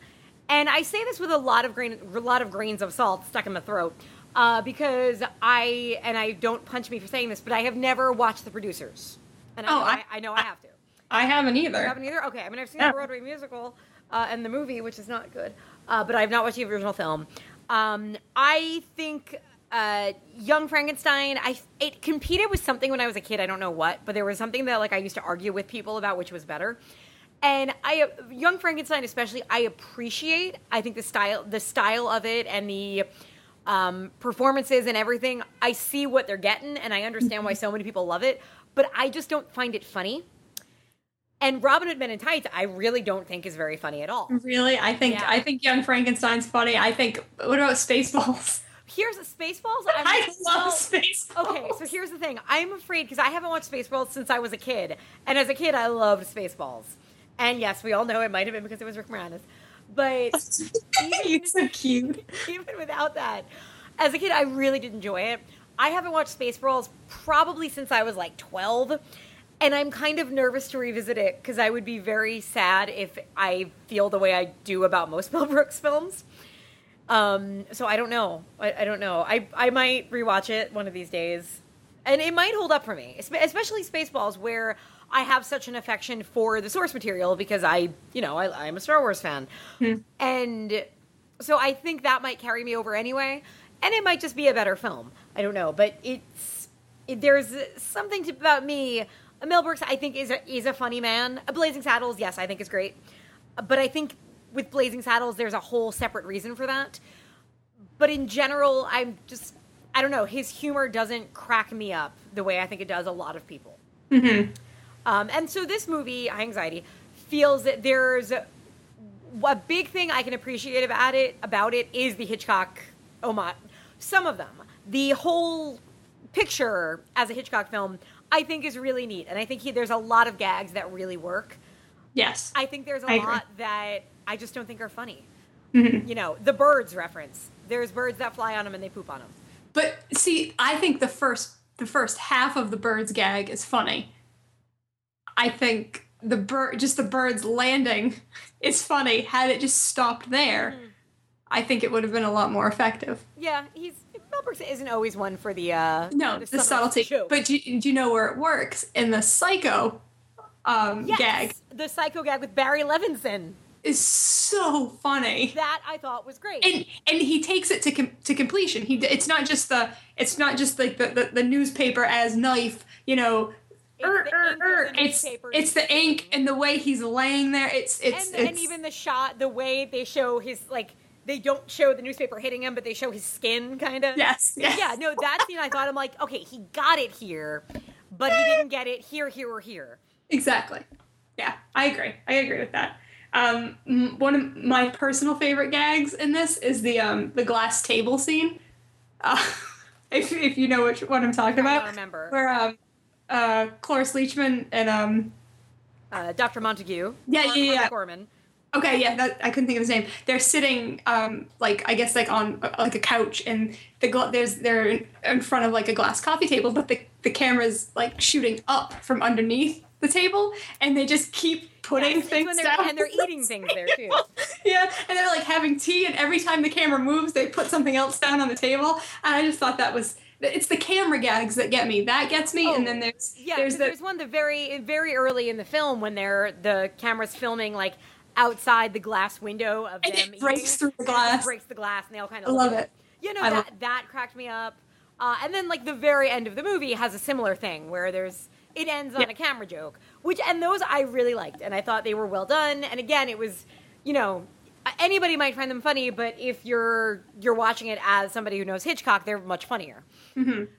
and I say this with a lot of grain, a lot of grains of salt stuck in my throat. Uh, because I and I don't punch me for saying this, but I have never watched The Producers, and I, Oh, know, I- I, know I have to. I haven't either. You haven't either? Okay, I mean, I've seen Yeah. the Broadway musical uh, and the movie, which is not good, uh, but I've not watched the original film. Um, I think uh, Young Frankenstein, I it competed with something when I was a kid. I don't know what, but there was something that like I used to argue with people about which was better. And I, Young Frankenstein, especially, I appreciate. I think the style, the style of it, and the um, performances and everything. I see what they're getting, and I understand why so many people love it. But I just don't find it funny. And Robin Hood Men in Tights, I really don't think is very funny at all. Really, I think Yeah. I think Young Frankenstein's funny. I think. What about Spaceballs? Here's Spaceballs. I'm, I love Spaceballs. Okay, so here's the thing. I'm afraid because I haven't watched Spaceballs since I was a kid, and as a kid, I loved Spaceballs. And yes, we all know it might have been because it was Rick Moranis, but [LAUGHS] He's so cute. [LAUGHS] even without that, as a kid, I really did enjoy it. I haven't watched Spaceballs probably since I was like 12. and I'm kind of nervous to revisit it because I would be very sad if I feel the way I do about most [LAUGHS] Mel Brooks films. Um, so I don't know. I, I don't know. I I might rewatch it one of these days, and it might hold up for me, especially Spaceballs, where I have such an affection for the source material because I, you know, I, I'm a Star Wars fan, and so I think that might carry me over anyway, and it might just be a better film. I don't know, but it's it, there's something to, about me. Mel Brooks, I think, is a, is a funny man. Blazing Saddles, yes, I think is great, but I think with Blazing Saddles, there's a whole separate reason for that. But in general, I'm just I don't know. His humor doesn't crack me up the way I think it does a lot of people. Um, and so this movie, High Anxiety, feels that there's a, a big thing I can appreciate about it. About it is the Hitchcock homage. Some of them, the whole picture as a Hitchcock film, I think is really neat, and I think he, there's a lot of gags that really work. Yes. I think there's a I agree. lot that I just don't think are funny. Mm-hmm. You know, the birds reference. There's birds that fly on them and they poop on them. But see, I think the first the first half of the birds gag is funny. I think the bird just the birds landing [LAUGHS] is funny. Had it just stopped there, Mm-hmm. I think it would have been a lot more effective. Yeah, he's Mel Brooks isn't always one for the uh No, the, subtle subtlety. joke. But do, do you know where it works? In the psycho um, yes, gag the psycho gag with Barry Levinson. Is so funny. That I thought was great. and and he takes it to com- to completion. He it's not just the it's not just like the, the, the newspaper as knife, you know. It's er, the er, ink er. the It's it's the ink and the way he's laying there. It's it's and, and even the shot, the way they show his like they don't show the newspaper hitting him, but they show his skin kind of. yes, yes. Yeah, no, that scene I thought I'm like, okay, he got it here, but he didn't get it here, here, or here. Exactly. Yeah, I agree. I agree with that. Um, m- one of my personal favorite gags in this is the um the glass table scene. Uh, [LAUGHS] if if you know which one I'm talking I about, don't remember. where um uh Cloris Leachman and um Uh, Dr. Montague. Yeah, Cor- yeah, yeah. Korman. Okay, yeah, that, I couldn't think of his name. They're sitting, um, like I guess, like on uh, like a couch, and the gla- there's they're in- in front of like a glass coffee table, but the the camera's like shooting up from underneath the table, and they just keep putting Yes, things they're, down, and they're eating things there too. [LAUGHS] yeah, and they're like having tea, and every time the camera moves, they put something else down on the table. And I just thought that was it's the camera gags that get me. That gets me, and then there's Oh, Yeah, there's there's, the there's one the very very early in the film when they're the camera's filming like outside the glass window of And them. it breaks eating, through the and it glass. breaks the glass, and they all kind I of love it. You know I that that cracked me up. Uh, and then like the very end of the movie has a similar thing where there's it ends on Yeah. a camera joke, which and those I really liked, and I thought they were well done. And again, it was you know anybody might find them funny, but if you're you're watching it as somebody who knows Hitchcock, they're much funnier.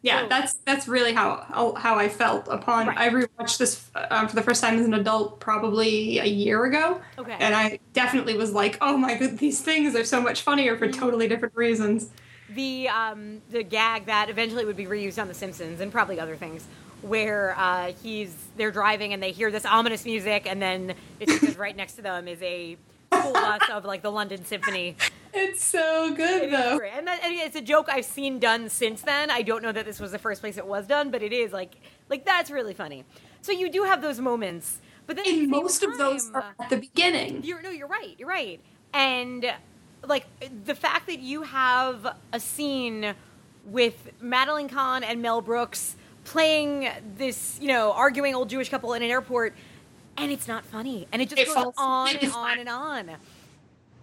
Yeah, So- that's that's really how how, I felt upon Right. I rewatched this um, for the first time as an adult probably a year ago. Okay. And I definitely was like, "Oh my god, these things are so much funnier for totally different reasons." the um, the gag that eventually would be reused on The Simpsons and probably other things, where uh, he's they're driving and they hear this ominous music, and then it's because right next to them is a school bus of like the London Symphony. It's so good It though. and, that, and it's a joke I've seen done since then. I don't know that this was the first place it was done, but it is like like that's really funny. So you do have those moments, but then And most of those are at the beginning. you're no, you're right. You're right. And like the fact that you have a scene with Madeline Kahn and Mel Brooks playing this, you know, arguing old Jewish couple in an airport, and it's not funny, and it just goes on and on and on,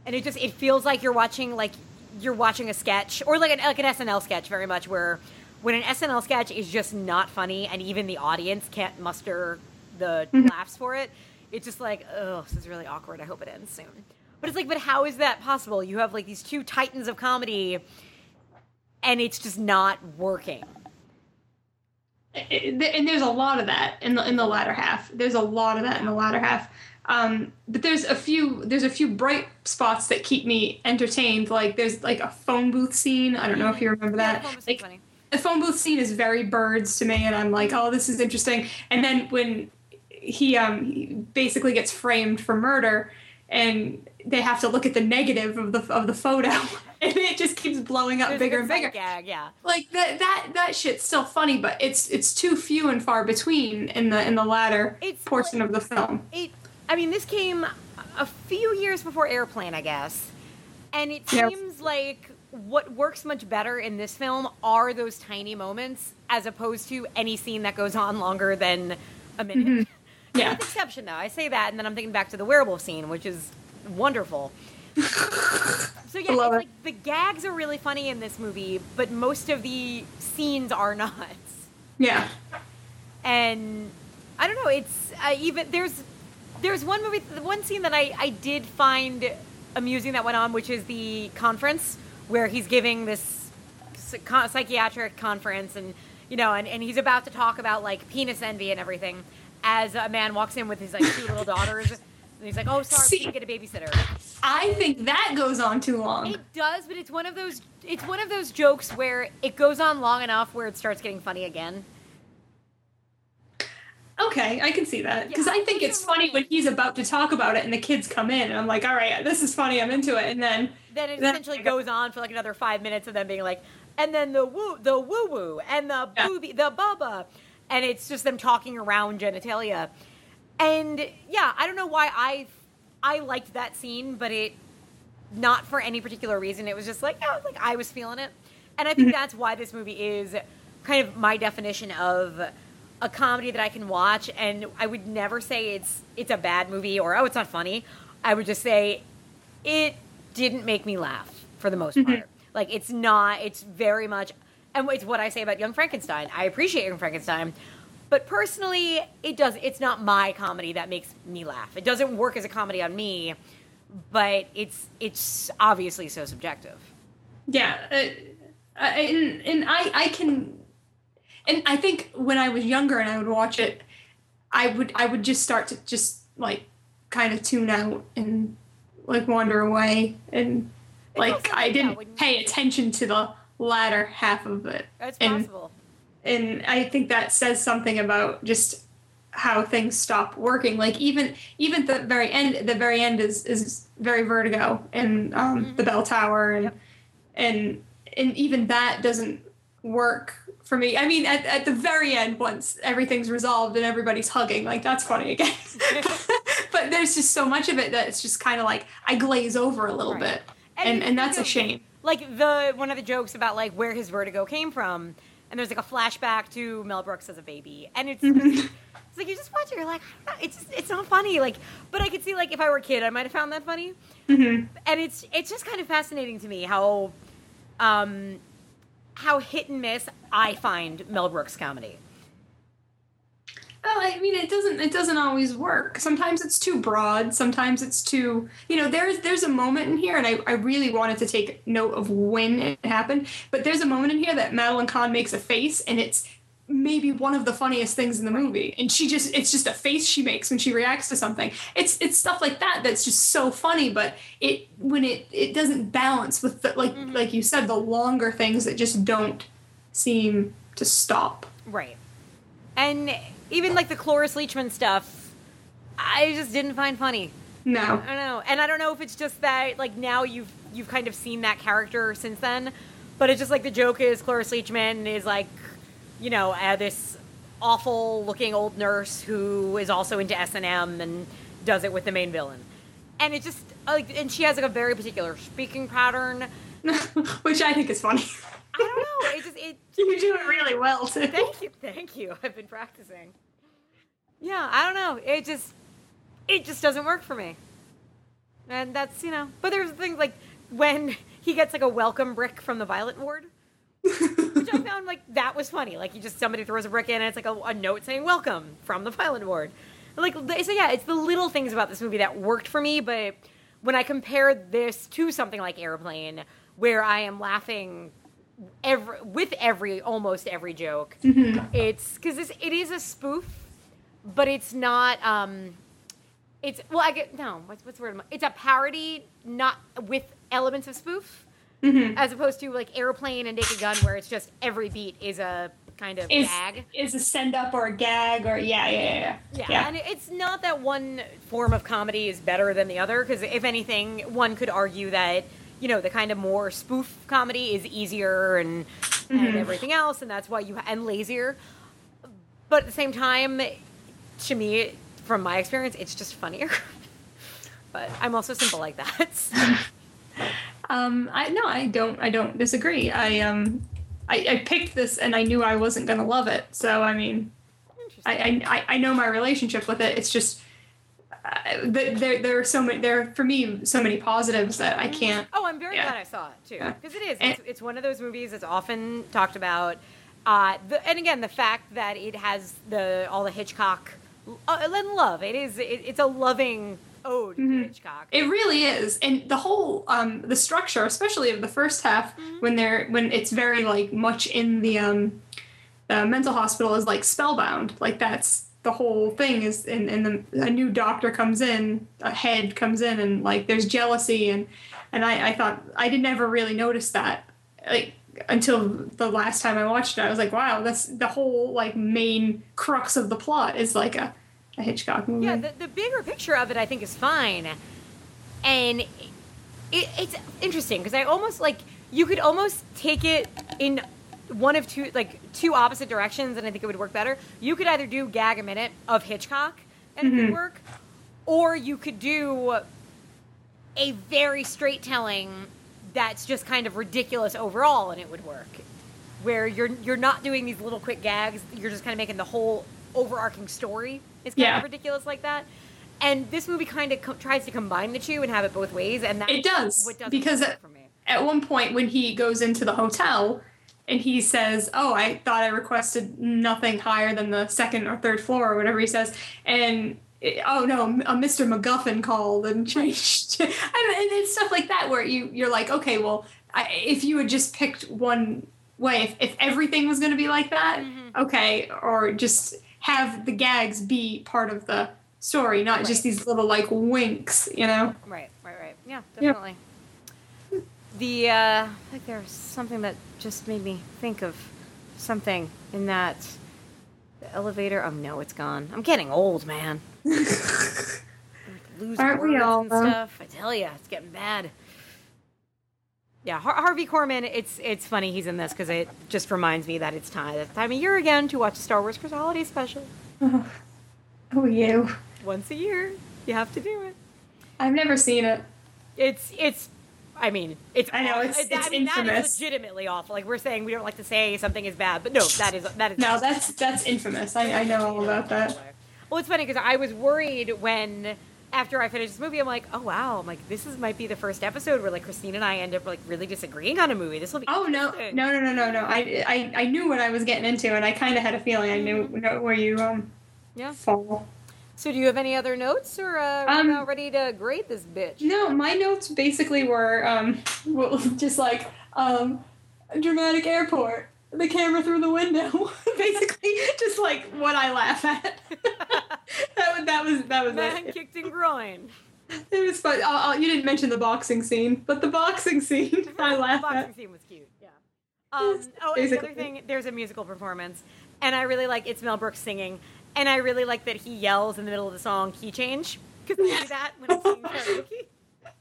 and it just it feels like you're watching like you're watching a sketch or like an like an SNL sketch very much where when an SNL sketch is just not funny and even the audience can't muster the Mm-hmm. laughs for it, it's just like, oh, this is really awkward. I hope it ends soon. But it's like, but how is that possible? You have like these two titans of comedy, and it's just not working. It- and there's a lot of that in the in the latter half. There's a lot of that in the latter half. Um, but there's a few there's a few bright spots that keep me entertained. Like there's like a phone booth scene. I don't know if you remember Yeah, that. the phone was like funny. the phone booth scene is very birds to me, and I'm like, oh, this is interesting. And then when he um he basically gets framed for murder, and they have to look at the negative of the of the photo, [LAUGHS] and it just keeps blowing up There's bigger and bigger. Gag, yeah. Like that that that shit's still funny, but it's it's too few and far between in the in the latter It's portion of the film. It. I mean, this came a few years before Airplane, I guess, and it Yep. seems like what works much better in this film are those tiny moments, as opposed to any scene that goes on longer than a minute. Mm-hmm. Yeah. With exception, though, I say that, and then I'm thinking back to the werewolf scene, which is wonderful. [LAUGHS] so yeah, it's it. like the gags are really funny in this movie, but most of the scenes are [LAUGHS] not. Yeah. And I don't know. It's uh, even there's there's one movie, the one scene that I I did find amusing that went on, which is the conference where he's giving this psychiatric conference, and you know, and, and he's about to talk about like penis envy and everything. As a man walks in with his like two little [LAUGHS] daughters, and he's like, "Oh, sorry, we See- didn't get a babysitter." I think that goes on too long. It does, but it's one of those it's one of those jokes where it goes on long enough where it starts getting funny again. Okay, I can see that because Yeah, I think it's funny when he's about to talk about it and the kids come in and I'm like, all right, this is funny, I'm into it, and then Then it Then- essentially goes on for like another five minutes of them being like, and then the woo, the woo woo, and the Yeah. booby, the bubba, and it's just them talking around genitalia. And yeah, I don't know why I I liked that scene, but it not for any particular reason. It was just like, oh, like I was feeling it, and I think mm-hmm. that's why this movie is kind of my definition of a comedy that I can watch. And I would never say it's it's a bad movie or oh, it's not funny. I would just say it didn't make me laugh for the most part. Mm-hmm. Like it's not. It's very much, and it's what I say about Young Frankenstein. I appreciate Young Frankenstein, but personally, it does. It's not my comedy that makes me laugh. It doesn't work as a comedy on me, but it's it's obviously so subjective. yeah, uh, and and I I can, and I think when I was younger and I would watch it, I would I would just start to just like kind of tune out and like wander away and like I didn't pay attention to the latter half of it. That's And- possible. And I think that says something about just how things stop working. Like even even the very end, the very end is is very Vertigo and um, the bell tower, and Yep. and and even that doesn't work for me. I mean, at, at the very end, once everything's resolved and everybody's hugging, like that's funny again. [LAUGHS] but there's just so much of it that it's just kind of like I glaze over a little Right. bit, And and and that's a shame. like the one of the jokes about like where his vertigo came from, and there's like a flashback to Mel Brooks as a baby, and it's [LAUGHS] it's like you just watch it, you're like, I don't know, it's just, it's not funny. Like, but I could see like if I were a kid, I might have found that funny, Mhm. and it's it's just kind of fascinating to me how, um, how hit and miss I find Mel Brooks comedy. Well, I mean, it doesn't. It doesn't always work. Sometimes it's too broad. Sometimes it's too. You know, there's there's a moment in here, and I, I really wanted to take note of when it happened. But there's a moment in here that Madeline Kahn makes a face, and it's maybe one of the funniest things in the movie. And she just it's just a face she makes when she reacts to something. It's it's stuff like that that's just so funny. But it when it it doesn't balance with the like mm-hmm. like you said the longer things that just don't seem to stop. Right. And even like the Cloris Leachman stuff, I just didn't find funny. No. I don't know, and I don't know if it's just that like now you've you've kind of seen that character since then, but it's just like the joke is Cloris Leachman is like, you know, uh, this awful looking old nurse who is also into S and M and does it with the main villain, and it just like and she has like a very particular speaking pattern. [LAUGHS] Which I think is funny. I don't know. It just it. [LAUGHS] You do it really well too. Thank you, thank you. I've been practicing. Yeah, I don't know. It just it just doesn't work for me. And that's you know. But there's things like when [LAUGHS] he gets like a welcome brick from the Violet Ward, which I found like that was funny. Like you just somebody throws a brick in and it's like a, a note saying welcome from the Violet Ward. Like so yeah, it's the little things about this movie that worked for me. But when I compare this to something like Airplane, where I am laughing every with every almost every joke. Mm-hmm. It's because it is a spoof, but it's not. um It's well, I get no. What's what's the word? It's a parody, not with elements of spoof, as opposed to like Airplane and Naked Gun, where it's just every beat is a kind of is gag. is a send up or a gag or yeah yeah yeah Yeah, yeah. and it's not that one form of comedy is better than the other because if anything, one could argue that you know the kind of more spoof comedy is easier and and Mhm. everything else, and that's why you and lazier. But at the same time, to me, from my experience, it's just funnier. [LAUGHS] but I'm also simple like that. [LAUGHS] Um, I no, I don't. I don't disagree. I um, I, I picked this and I knew I wasn't gonna love it. So I mean, I I, I- know my relationship with it. It's just uh, there there are so many there are, for me so many positives that I can't. Oh, I'm very Yeah. glad I saw it too, Yeah. because it is. It's, it's one of those movies that's often talked about. Uh, the, and again, the fact that it has the all the Hitchcock and love. It is. It, it's a loving ode to Hitchcock. It really is, and the whole um, the structure, especially of the first half, when they're when it's very like much in the um, the mental hospital is like spellbound. Like that's the whole thing is, and and the, a new doctor comes in, a head comes in, and like there's jealousy, and and I, I thought I did never really notice that like until the last time I watched it. I was like, wow, that's the whole like main crux of the plot is like a, a Hitchcock movie. Yeah, the, the bigger picture of it, I think, is fine, and it, it's interesting because I almost like you could almost take it in one of two, like two opposite directions, and I think it would work better. You could either do gag a minute of Hitchcock, and it could mm-hmm. work, or you could do a very straight telling that's just kind of ridiculous overall, and it would work. Where you're you're not doing these little quick gags, you're just kind of making the whole overarching story is kind Yeah. of ridiculous like that. And this movie kind of co- tries to combine the two and have it both ways, and that's It does, what because work for me. at one point when he goes into the hotel and he says, "Oh, I thought I requested nothing higher than the second or third floor or whatever he says," and oh no, a Mr. MacGuffin called and [LAUGHS] changed, and, and it's stuff like that where you you're like, okay, well, I, if you had just picked one way, if, if everything was going to be like that, okay, or just have the gags be part of the story, not just these little like winks, you know. Right, right, right. Yeah, Yeah. definitely. The uh, I think there's something that just made me think of something in that the elevator. Oh no, it's gone. I'm getting old, man. Lose Aren't we all, and stuff. I tell you, it's getting bad. Yeah, Har- Harvey Korman. It's it's funny he's in this because it just reminds me that it's time that time of year again to watch a Star Wars Christmas holiday special. [LAUGHS] Oh, you. Once a year, you have to do it. I've never seen it. It's it's. I mean, it's. I know, awful. it's- I it's mean, infamous. is legitimately awful. Like we're saying, we don't like to say something is bad, but no, that is that is. No, that's that's infamous. I, I know all about that. Well, it's funny because I was worried when after I finished this movie, I'm like, oh wow, I'm like this is might be the first episode where like Christine and I end up like really disagreeing on a movie. This will be. Oh no, no, no, no, no, no. I, I, I knew what I was getting into, and I kind of had a feeling I knew where you um Yeah. fall. So, do you have any other notes, or uh, are Um, about ready to grade this bitch? No, my notes basically were um [LAUGHS] just like um dramatic airport, the camera through the window, [LAUGHS] basically just like what I laugh at. [LAUGHS] that was that was that was Man it. kicked in groin. It was fun. Oh, oh, you didn't mention the boxing scene, but the boxing scene [LAUGHS] I the laugh boxing at. scene was cute. Yeah. Um, oh, and the other thing, there's a musical performance, and I really like it's Mel Brooks singing, and I really like that he yells in the middle of the song "Key Change" because I do that when I'm singing karaoke.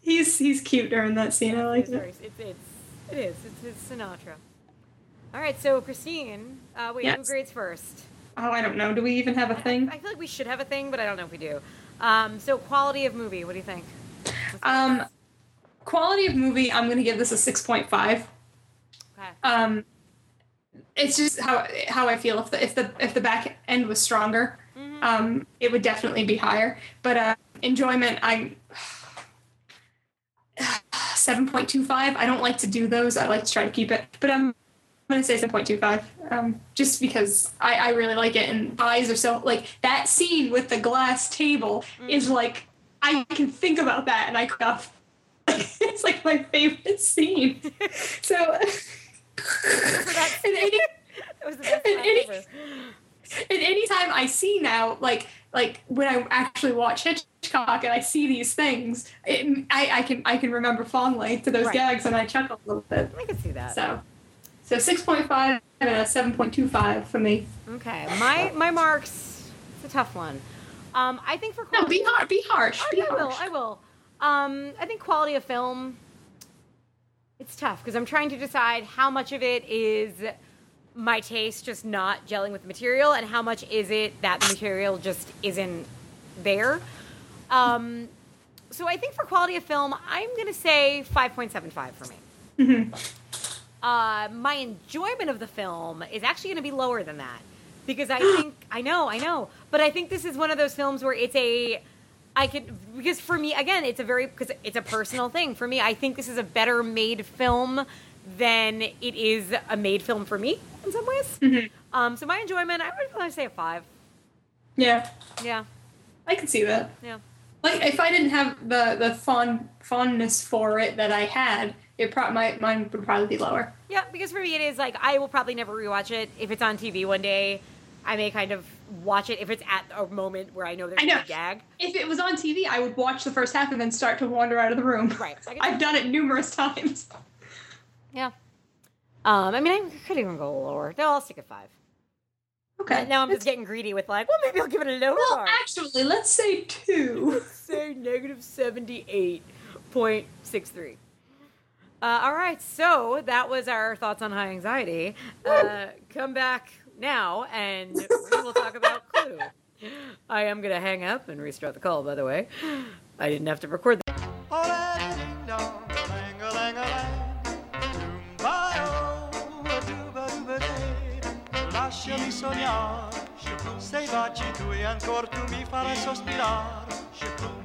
He's he's cute during that scene. I like It's, it. it's, it's it is it's, it's Sinatra. All right, so Christine, uh, wait, who grades first? Oh, I don't know. Do we even have a thing? I feel like we should have a thing, but I don't know if we do. Um, so quality of movie, what do you think? Let's start with Um. Quality of movie, I'm gonna give this a six point five. okay. Um, it's just how how I feel. If the if the if the back end was stronger, Mhm. um, it would definitely be higher. But uh, enjoyment, I [SIGHS] seven point two five. I don't like to do those. I like to try to keep it, but I'm gonna say point two five. Um, just because I I really like it, and eyes are so like that scene with the glass table is like I can think about that and I cough. [LAUGHS] it's like my favorite scene. [LAUGHS] So, [LAUGHS] and any, That was the best and any- and anytime I see now, like like when I actually watch Hitchcock and I see these things, it, I, I can I can remember fondly to those Right. gags and I chuckle a little bit. I can see that. So, so six point five and a seven point two five for me. Okay, my my marks. It's a tough one. Um, I think for No, quality, be hard, be harsh, I, be I will. I will. Um, I think quality of film. It's tough because I'm trying to decide how much of it is my taste just not gelling with the material and how much is it that the material just isn't there. Um, so I think for quality of film, I'm going to say 5.75 for me. Uh, my enjoyment of the film is actually going to be lower than that because I [GASPS] think I know, I know, but I think this is one of those films where it's a I could because for me again, it's a very because it's a personal thing for me. I think this is a better made film than it is a made film for me in some ways. Um, so my enjoyment, I would probably say a five. Yeah, Yeah, I can see that. yeah. Like if I didn't have the the fond fondness for it that I had, it probably my mine would probably be lower. Yeah, because for me it is like I will probably never rewatch it. If it's on TV one day, I may kind of watch it if it's at a moment where I know there's I know. a gag. If it was on TV, I would watch the first half and then start to wander out of the room. Right. I've done it numerous [LAUGHS] times. Yeah. Um, I mean, I could even go lower. No, I'll stick at five. Okay. Now I'm just getting greedy with like, well, maybe I'll give it a lower well, mark. actually, let's say two. [LAUGHS] Say negative seventy-eight point six three. Uh, all right, so that was our thoughts on high anxiety. Uh, come back now, and we will talk about [LAUGHS] Clue. I am gonna hang up and restart the call. By the way, I didn't have to record that. Ole ding dong, lang-a-lang-a-lang, Doom-ba-o, dooba-dooba-day. Lasciami sognar, sei baci tuoi ancor tu mi farai sospirar.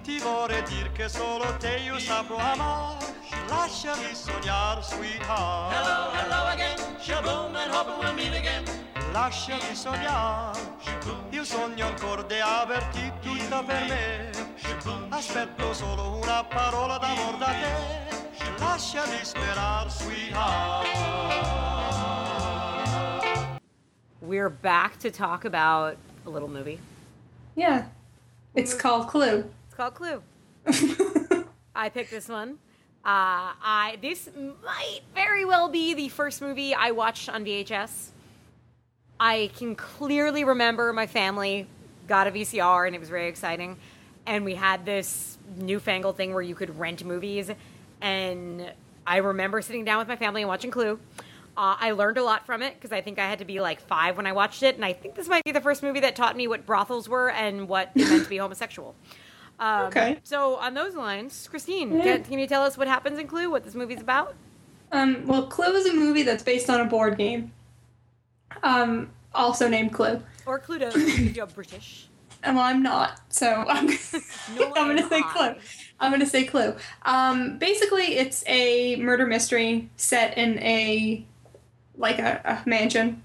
Ti vorrei dir che solo te io saprò amar. Lasciami sognar, sweetheart. Hello, hello again, shaboom and hoping we'll meet again. Lasciami sognar, io sogno ancora di averti tutta per me. Aspetto solo una parola d'amor da te. Lasciami sperar, sweetheart. We're back to talk about a little movie. Yeah. It's called Clue. Called Clue. [LAUGHS] I picked this one. Uh, I this might very well be the first movie I watched on VHS. I can clearly remember my family got a VCR and it was very exciting, and we had this newfangled thing where you could rent movies, and I remember sitting down with my family and watching Clue. Uh, I learned a lot from it because I think I had to be like five when I watched it, and I think this might be the first movie that taught me what brothels were and what it meant to be [LAUGHS] homosexual. Um, Okay. So on those lines, Christine, Yeah. can, can you tell us what happens in Clue? What this movie's about? Um, well, Clue is a movie that's based on a board game. Um, also named Clue. Or Cluedo, if you're [LAUGHS] British. And well, I'm not, so [LAUGHS] I'm, No, I'm gonna say Clue. I'm gonna say Clue. Um, basically, it's a murder mystery set in a like a, a mansion,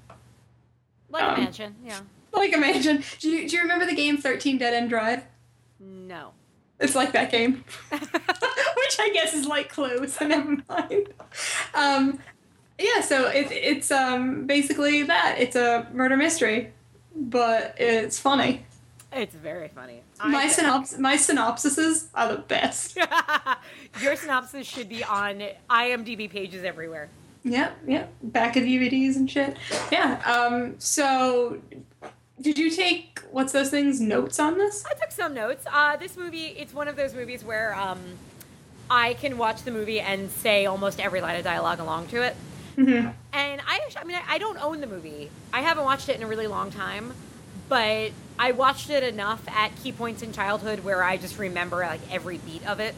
Like Um, a mansion, yeah. like a mansion. Do you, do you remember the game Thirteen Dead End Drive? No. It's like that game, [LAUGHS] [LAUGHS] which I guess is like Clue. So [LAUGHS] never mind. Um, yeah, so it, it's um, basically that. It's a murder mystery, but it's funny. It's very funny. My I- synops my synopsises are the best. Your synopsis should be on IMDb pages everywhere. Yep, yep. Back of DVDs and shit. Yeah. Um. So, did you take what's those things notes on this? I took some notes. Uh, this movie, it's one of those movies where um, I can watch the movie and say almost every line of dialogue along to it. Mm-hmm. And I, actually, I mean, I, I don't own the movie. I haven't watched it in a really long time, but I watched it enough at key points in childhood where I just remember like every beat of it.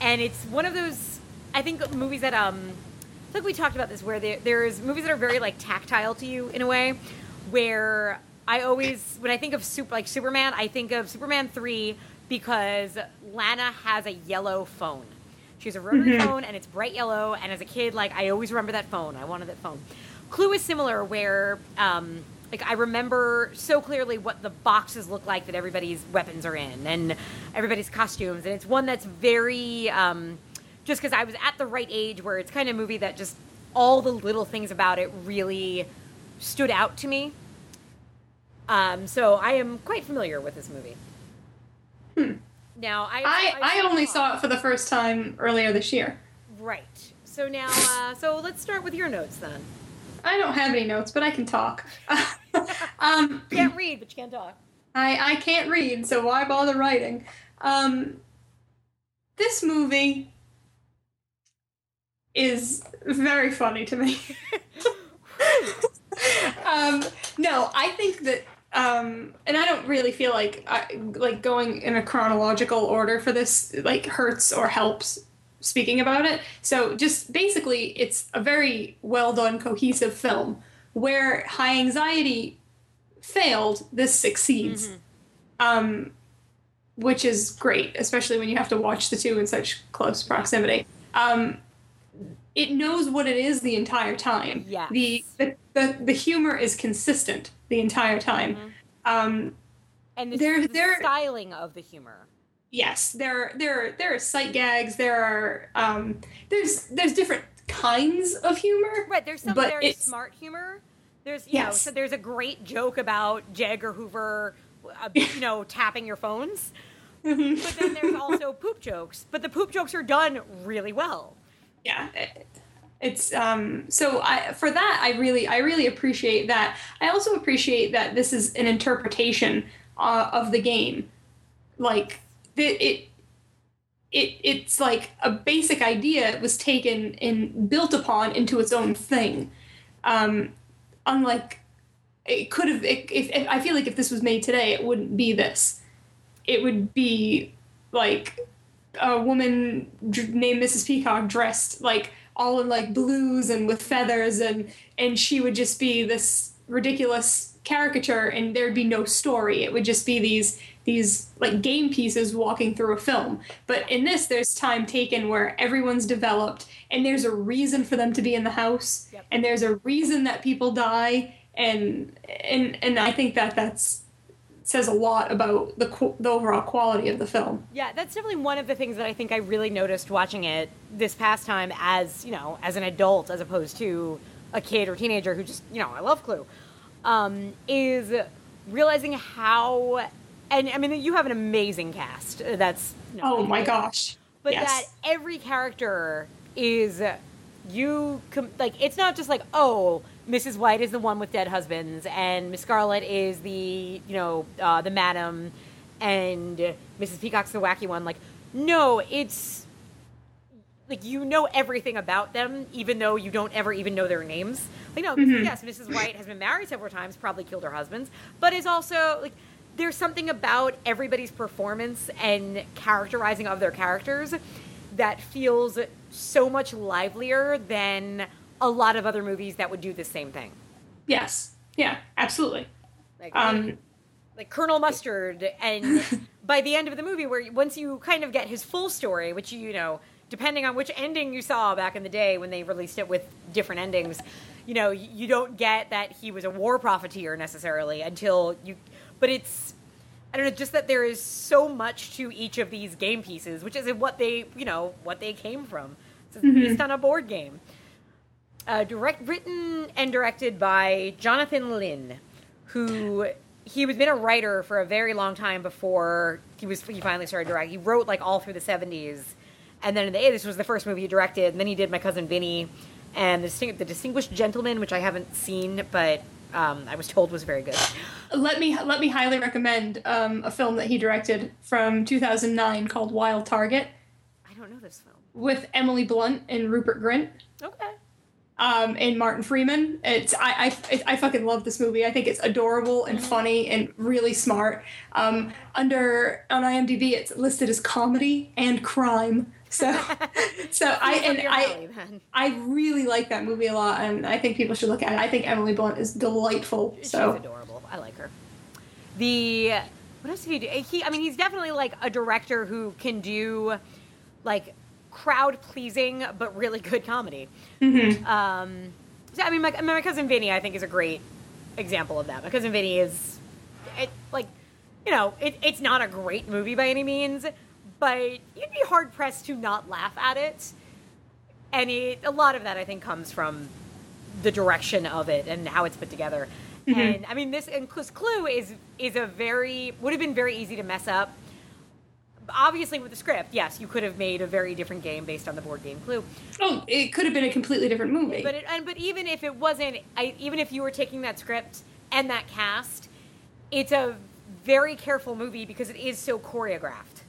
And it's one of those, I think, movies that um, I think we talked about this where there, there's movies that are very like tactile to you in a way, where I always when I think of super like Superman, I think of Superman three because Lana has a yellow phone. She has a rotary phone and it's bright yellow. And as a kid, like I always remember that phone. I wanted that phone. Clue is similar, where um, like I remember so clearly what the boxes look like that everybody's weapons are in and everybody's costumes, and it's one that's very um, just because I was at the right age where it's kind of a movie that just all the little things about it really stood out to me. Um, so I am quite familiar with this movie. Now I I I only saw it for the first time earlier this year. right. So now, uh, so let's start with your notes then. I don't have any notes, but I can talk. [LAUGHS] um, Can't read, but you can talk. I I can't read, so why bother writing? Um, this movie. is very funny to me. [LAUGHS] [LAUGHS] um, no, I think that, um, and I don't really feel like I, like going in a chronological order for this like hurts or helps speaking about it. So just basically, it's a very well done, cohesive film where high anxiety failed. This succeeds. Um, which is great, especially when you have to watch the two in such close proximity. Um, it knows what it is the entire time. Yes. The, the the the humor is consistent the entire time. Um, and the, There- the there- styling of the humor. yes, there there there are sight gags. There are um, there's there's different kinds of humor. Right, there's some very smart humor. There's you know, Yes. so there's a great joke about J. Edgar Hoover, uh, [LAUGHS] you know, tapping your phones. Mm-hmm. But then there's also poop jokes. But the poop jokes are done really well. [LAUGHS] yeah it- it's um so i for that i really i really appreciate that. I also appreciate that this is an interpretation uh, of the game. Like it, it it it's like a basic idea was taken and built upon into its own thing. Um unlike it could have if, if i feel like if this was made today it wouldn't be this. It would be like a woman named Mrs. Peacock dressed like all in like blues and with feathers and and she would just be this ridiculous caricature and there'd be no story it would just be these these like game pieces walking through a film but in this there's time taken where everyone's developed and there's a reason for them to be in the house Yep. and there's a reason that people die and and and I think that that's says a lot about the the overall quality of the film Yeah, that's definitely one of the things that I think I really noticed watching it this past time as, you know, as an adult as opposed to a kid or teenager who just, you know, I love Clue, um, is realizing how, and I mean, you have an amazing cast. That's, you know, Oh my gosh. but yes. that every character is you com- like it's not just like oh mrs white is the one with dead husbands and miss scarlet is the you know uh, the madam and mrs peacock's the wacky one. Like no it's like you know everything about them even though you don't ever even know their names. Like no yes mrs white has been married several times probably killed her husbands but is also like there's something about everybody's performance and characterizing of their characters that feels so much livelier than a lot of other movies that would do the same thing yes. Yeah, absolutely. like Um, like Colonel Mustard, and [LAUGHS] by the end of the movie, where once you kind of get his full story, which you know, depending on which ending you saw back in the day when they released it with different endings, you know, you you don't get that he was a war profiteer necessarily until you, but it's. I don't know, just that there is so much to each of these game pieces, which is what they, you know, what they came from. It's based on a board game uh, direct written and directed by Jonathan Lynn, who he was been a writer for a very long time before he was he finally started directing. He wrote like all through the seventies, and then in the 80s, this was the first movie he directed. And then he did My Cousin Vinny and the, Disting- the Distinguished Gentleman, which I haven't seen, but um, I was told was very good. let me let me highly recommend um, a film that he directed from 2009 called Wild Target I don't know this film. with Emily Blunt and Rupert Grint Okay. Um, and Martin Freeman. It's I, I I fucking love this movie. I think it's adorable and funny and really smart. Um, under on IMDb, it's listed as comedy and crime. So [LAUGHS] so I and I. I really like that movie a lot, and I think people should look at it. I think Emily Blunt is delightful. She's So adorable. I like her. The what else did he do? He, I mean, he's definitely like a director who can do like crowd pleasing but really good comedy. Um, so, I mean, my, my cousin Vinny, I think, is a great example of that. My cousin Vinny is, it like, you know, it, it's not a great movie by any means, but you'd be hard pressed to not laugh at it. And it, a lot of that, I think, comes from the direction of it and how it's put together. And I mean, this and Clue is is a very would have been very easy to mess up. Obviously, with the script, yes, you could have made a very different game based on the board game Clue. oh, it could have been a completely different movie. But it, and but even if it wasn't, I, even if you were taking that script and that cast, it's a very careful movie because it is so choreographed.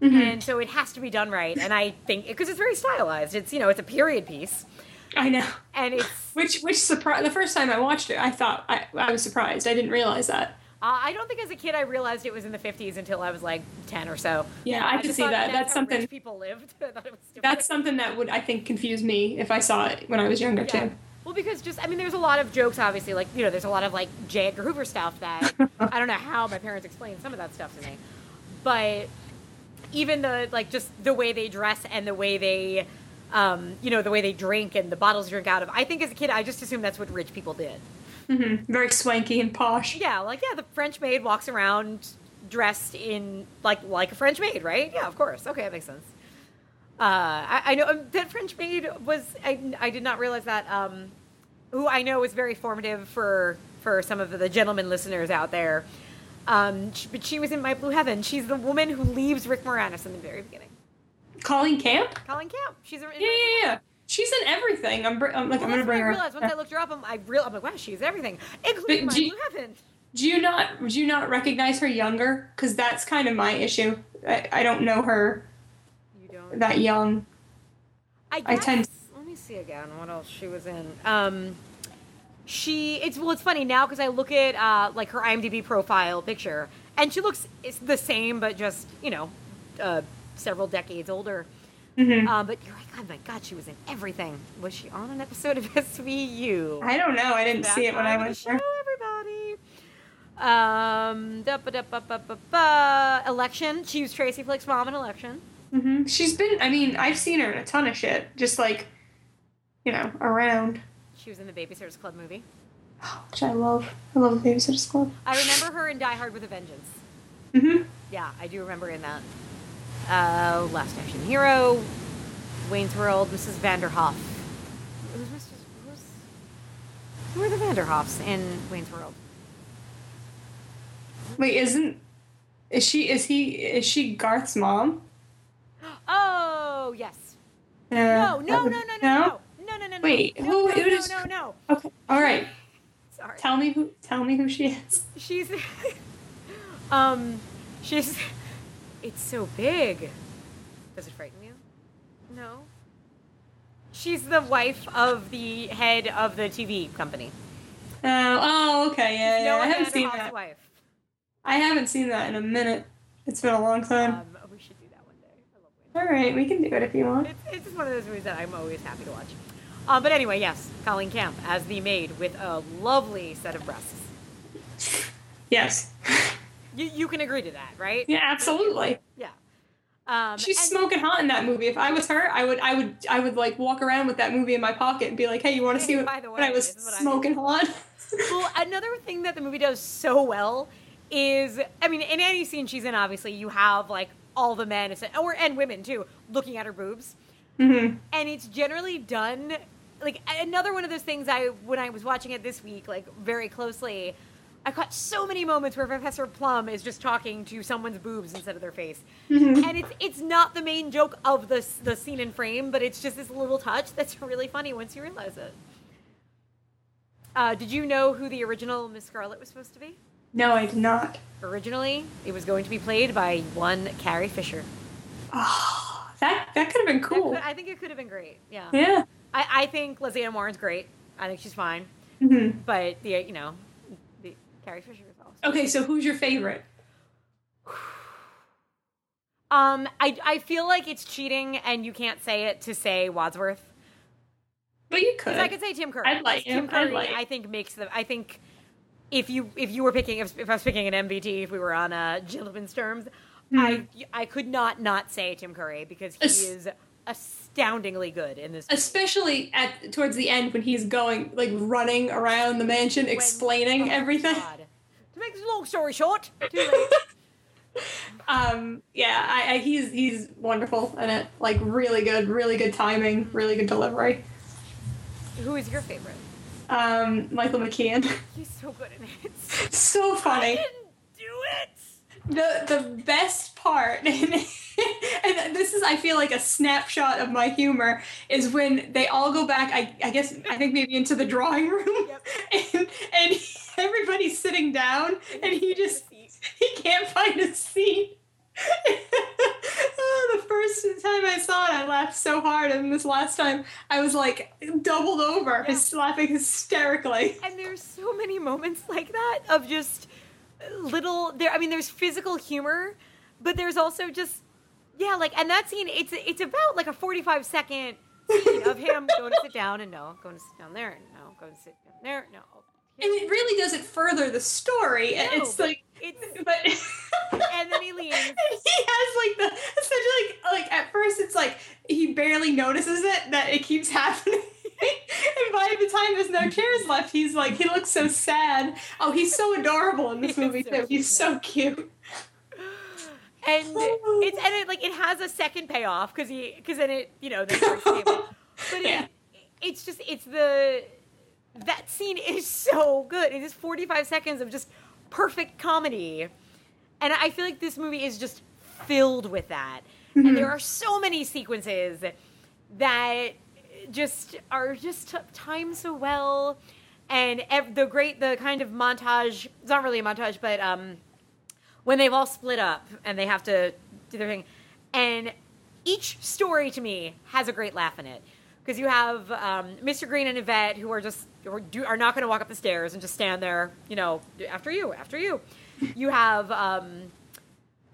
Mhm. and so it has to be done right. And I think because it's very stylized. It's you know it's a period piece, I know. and it's [LAUGHS] Which which surprised the first time I watched it, I thought I, I was surprised. I didn't realize that. Uh, I don't think as a kid I realized it was in the 50s until I was like 10 or so. Yeah, I, can just see that. That's how something. rich people lived. [LAUGHS] I thought it was. That's something that would I think confuse me if I saw it when I was younger Yeah. too. Well, because just, I mean, there's a lot of jokes, obviously. Like, you know, there's a lot of, like, J. Edgar Hoover stuff that [LAUGHS] I don't know how my parents explained some of that stuff to me. But even the, like, just the way they dress and the way they, um, you know, the way they drink and the bottles drink out of, I think as a kid, I just assumed that's what rich people did. Hmm Very swanky and posh. Yeah, like, yeah, the French maid walks around dressed in, like, like a French maid, right? Yeah, of course. Okay, that makes sense. Uh, I, I know um, that French maid was. I, I did not realize that. Um, who I know is very formative for for some of the gentlemen listeners out there. Um, sh- but she was in My Blue Heaven. She's the woman who leaves Rick Moranis in the very beginning. Colleen Camp. Colleen Camp. She's in Yeah, yeah, yeah. She's in everything. I'm, br- I'm like Well, I'm gonna bring I her. realized once I looked her up. I'm, I real, I'm like, wow, she's everything, including But My do you- Heaven. Do you not do you not recognize her younger? Because that's kind of my issue. I, I don't know her You don't. that young. I, I guess, tend- Let me see again what else she was in. Um, she it's well, it's funny now because I look at uh, like her IMDb profile picture, and she looks it's the same, but just you know, uh, several decades older. hmm Um, but you're oh my god, she was in everything. Was she on an episode of [LAUGHS] SVU? I don't know. I didn't see it when I gonna there. Everybody. Um, da, ba, da, ba, ba, ba, ba. election. She was Tracy Flick's mom in election. Mm-hmm. She's been. I mean, I've seen her in a ton of shit. Just like, you know, around. She was in the Babysitters Club movie. [GASPS] Which I love. I love the Babysitter's Club. I remember her in Die Hard with a Vengeance. Mm-hmm. Yeah, I do remember in that. Uh, Last Action Hero, Wayne's World, Mrs. Vanderhoff. Who's Mrs. Who's, who are the Vanderhoffs in Wayne's World? Wait, isn't is she? Is he? Is she Garth's mom? [GASPS] Oh, yes. Uh, No, no, no, no, no, no, no, no, no, no. Wait, no, who- no, who no, does- no, no. Okay. All right. Sorry. Tell me who. Tell me who she is. She's, [LAUGHS] um, she's. [LAUGHS] It's so big. Does it frighten? No. She's the wife of the head of the TV company. Oh, oh, okay, yeah, yeah. Noah I haven't seen that. wife. I haven't seen that in a minute. It's been a long time. Um, we should do that one day. All right, we can do it if you want. It's, it's just one of those movies that I'm always happy to watch. Um, but anyway, yes, Colleen Camp as the maid with a lovely set of breasts. Yes. [LAUGHS] You, you can agree to that, right? yeah, absolutely. Yeah. Um, She's and- smoking hot in that movie. If I was her, I would, I would, I would like walk around with that movie in my pocket and be like, "Hey, you want to see what, by the when I was is I smoking hot?" well, [LAUGHS] another thing that the movie does so well is, I mean, in any scene she's in, obviously you have like all the men, or and women too, looking at her boobs, hmm and it's generally done like another one of those things I when I was watching it this week, like very closely. I caught so many moments where Professor Plum is just talking to someone's boobs instead of their face, Mhm. and it's it's not the main joke of the the scene and frame, but it's just this little touch that's [LAUGHS] really funny once you realize it. Uh, did you know who the original Miss Scarlet was supposed to be? No, I did not. Originally, it was going to be played by one Carrie Fisher. Oh, that that could have been cool. could- I think it could have been great. Yeah, Yeah. I, I think Lesley Ann Warren's great. I think she's fine, hmm but the you know, Carrie Fisher is awesome. Okay, so who's your favorite? Um, I I feel like it's cheating, and you can't say it to say Wadsworth. But you could. I could say Tim Curry. I'd like Tim him. I'd Curry, like- I think makes the. I think if you if you were picking if, if I was picking an MVT, if we were on uh, gentleman's terms, I I could not not say Tim Curry because he Es- is astoundingly good in this. Especially at towards the end when he's going like running around the mansion When- explaining oh, everything. God. To make this long story short, too [LAUGHS] late. Um, yeah, I, I, he's he's wonderful in it. Like really good, really good timing, really good delivery. Who is your favorite? Um, Michael McKean, [LAUGHS] He's so good in it. so I funny. didn't do it. The the best part, [LAUGHS] and this is I feel like a snapshot of my humor is when they all go back. I I guess I think maybe into the drawing room, Yep. [LAUGHS] and and [LAUGHS] everybody's sitting down, and he just he can't find a seat. Oh, the first time I saw it, I laughed so hard, and this last time, I was like doubled over, Yeah. laughing hysterically. And there's so many moments like that of just little there I mean there's physical humor, but there's also just yeah, like and that scene it's it's about like a 45 second scene of him [LAUGHS] going to sit down and no, going to sit down there and no, going to sit down there, no. And it really doesn't further the story. and No, it's but like, it's [LAUGHS] but [LAUGHS] and then he leaves. he has like the essentially like like at first it's like he barely notices it that it keeps happening. and by the time there's no chairs left, he's like he looks so sad. Oh, he's so adorable in this movie so too. He's so cute. And it's and it like it has a second payoff because he because then it you know then starts to table. but Yeah. it, it's just it's the that scene is so good. It is 45 seconds of just perfect comedy. And i feel like this movie is just filled with that. And there are so many sequences that just are just t- timed so well. And ev- the great the kind of montage it's not really a montage but um when they've all split up and they have to do their thing. And each story to me has a great laugh in it. Because you have um, Mr. Green and Yvette who are just do, are not going to walk up the stairs and just stand there, you know, after you, after you. You have um,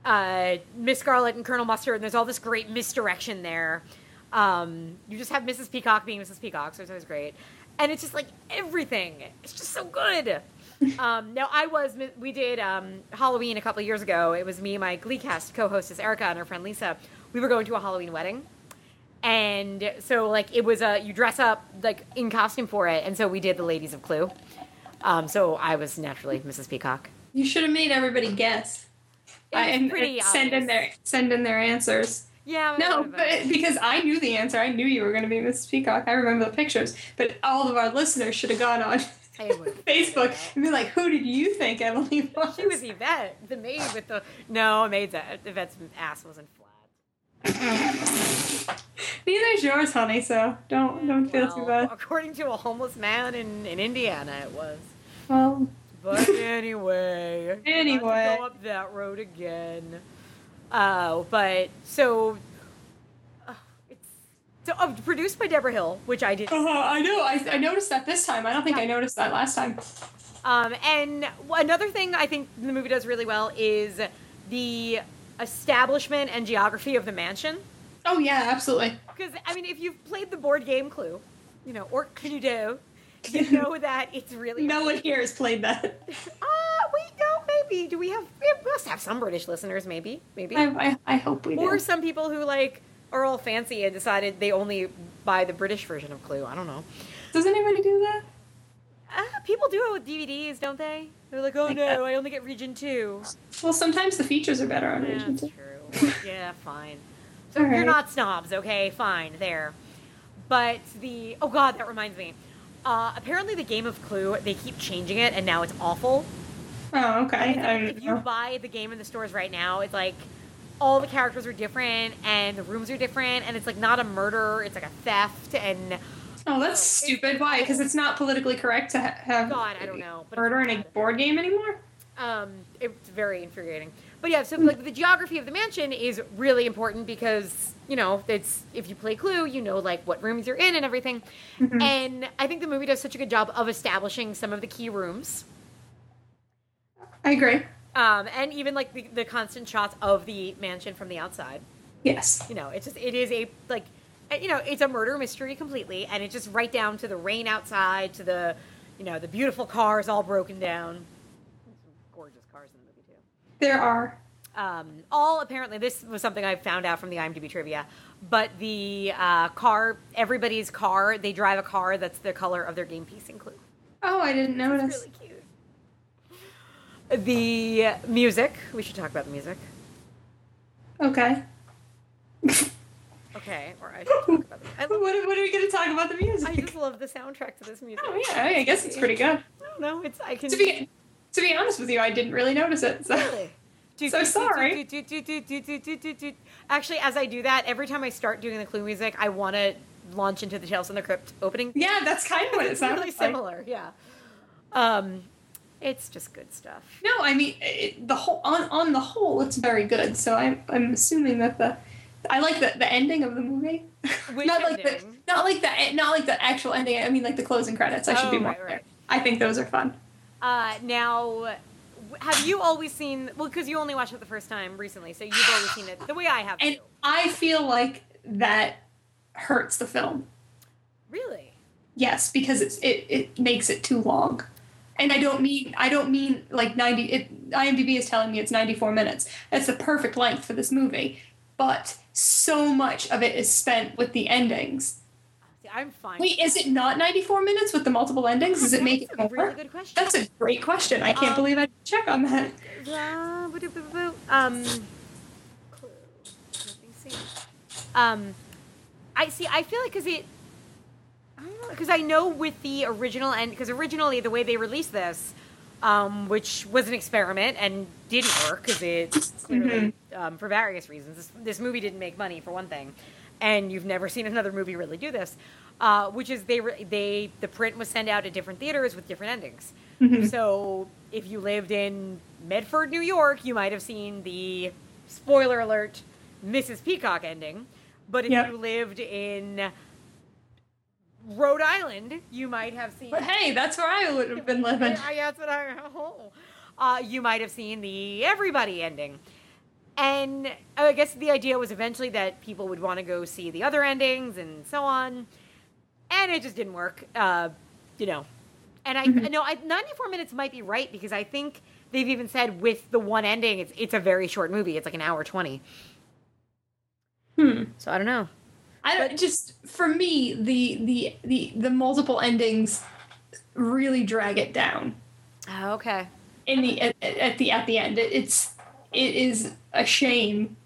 uh, Miss Scarlet and Colonel Mustard, and there's all this great misdirection there. Um, you just have Mrs. Peacock being Mrs. Peacock, so it's always great. And it's just like everything. It's just so good. Um, now, I was, we did um, Halloween a couple of years ago. It was me, my Gleecast co hostess Erica, and her friend Lisa. We were going to a Halloween wedding. And so, like, it was a, you dress up, like, in costume for it. And so we did the Ladies of Clue. Um, so I was naturally Mrs. Peacock. You should have made everybody guess. It was and, pretty and send in their send in their answers. Yeah. No, but because I knew the answer, I knew you were going to be Mrs. Peacock. I remember the pictures, but all of our listeners should have gone on [LAUGHS] Facebook and be like, "Who did you think Emily [LAUGHS] was?" She was Yvette, the maid with the no maid's Yvette's ass wasn't flat. [LAUGHS] Neither's yours, honey. So don't don't feel too bad. According to a homeless man in, in Indiana, it was. Well, But anyway, Anyway. go up that road again. Uh, but so so uh, produced by Deborah Hill, which I did. uh, I know. I, I noticed that this time. I don't think I noticed that last time. Um, and another thing I think the movie does really well is the establishment and geography of the mansion. Oh yeah, absolutely. Because I mean, if you've played the board game Clue, you know, or Cluedo, you do. [LAUGHS] You know that it's really No one here has played that. Ah, wait, no, maybe. Do we have? We must have some British listeners, maybe, maybe, I, I, I hope we do. or do. some people who like are all fancy and decided they only buy the British version of Clue. I don't know. Does anybody do that? Ah, people do it with DVDs, don't they? They're like, oh Like no, that. I only get Region Two. Well, sometimes the features are better on Yeah, Region 2. true. [LAUGHS] yeah, fine. So All you're not snobs, okay? Fine, there. But the oh god, that reminds me. Uh, apparently, the game of Clue they keep changing it, and now it's awful. Oh, okay. If don't you buy the game in the stores right now, it's like all the characters are different and the rooms are different, and it's like not a murder, it's like a theft, and Oh, that's stupid. Why? Because it's not politically correct to ha- have God, I don't know, but murder in a board game anymore. um, it's very infuriating. But yeah, so like the geography of the mansion is really important because you know it's if you play Clue, you know like what rooms you're in and everything. Mm-hmm. And I think the movie does such a good job of establishing some of the key rooms. I agree. Um, and even like the, the constant shots of the mansion from the outside. Yes. you know it's just it is a like you know it's a murder mystery completely and it's just right down to the rain outside to the you know the beautiful cars all broken down Some gorgeous cars in the movie too There are. um, all apparently this was something i found out from the imdb trivia but the uh, car everybody's car they drive a car that's the color of their game piece in clue Oh, I didn't notice. it's really cute the music we should talk about the music Okay. [LAUGHS] okay or i should talk about the I, What, love, what are we going to talk about the music? I just love the soundtrack to this music oh yeah, I guess it's pretty good. I don't. It's I can To be to be honest with you, I didn't really notice it. So Really? [LAUGHS] Do, So do, sorry. do. Actually, as I do that, every time I start doing the Clue music, I want to launch into the Tales from the Crypt opening. yeah, that's kind of what it [LAUGHS] it's sounds really like. similar. Yeah. Um, it's just good stuff. No, I mean it, the whole on on the whole, it's very good. So I'm I'm assuming that the I like the, the ending of the movie. [LAUGHS] Not like the not like the not like the actual ending. I mean like the closing credits. I should Oh, be more right, clear. right. I think those are fun. Uh, now, have you always seen? Well, because you only watched it the first time recently, so you've always seen it the way I have. And too. I feel like that hurts the film. Really? Yes, because it's it, it makes it too long. And I don't mean I don't mean like 90 it IMDb is telling me it's 94 minutes. That's the perfect length for this movie. But so much of it is spent with the endings. See, I'm fine. Wait, is it not 94 minutes with the multiple endings? Does it make it more? a really good question. That's a great question. I can't Um, believe I didn't check on that. Um, clue. Nothing seen. Um, I see. I feel like because it, I don't know, because I know with the original and because originally the way they released this, um, which was an experiment and didn't work because it clearly um, for various reasons. This, this movie didn't make money for one thing, and you've never seen another movie really do this. Uh, which is they re- they the print was sent out to different theaters with different endings. So if you lived in Medford, New York, you might have seen the spoiler alert Mrs. Peacock ending. But if Yep. you lived in Rhode Island, you might have seen. But hey, that's where I would have been [LAUGHS] living. I, that's what I. [LAUGHS] Oh. Uh, you might have seen the Everybody ending. And I guess the idea was eventually that people would want to go see the other endings and so on. And it just didn't work. Uh, you know. And I know I, 94 minutes might be right because I think they've even said with the one ending, it's, it's a very short movie. It's like an hour 20. Hmm. So I don't know. I don't just for me the the the the multiple endings really drag it down. Oh, okay. in the at, at the at the end it, it's it is a shame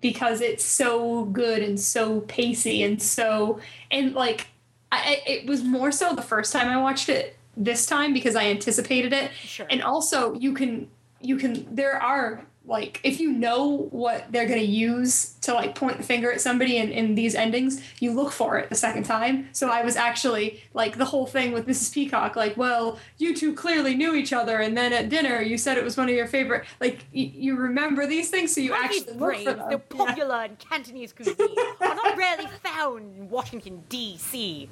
because it's so good and so pacey and so and like I- it was more so the first time I watched it this time because I anticipated it Sure. and also you can you can there are like if you know what they're going to use to like point the finger at somebody in, in these endings you look for it the second time so i was actually like the whole thing with mrs peacock like well you two clearly knew each other and then at dinner you said it was one of your favorite like y- you remember these things so you actually look for them they're Yeah. popular in Cantonese cuisine, are not rarely found in Washington D.C.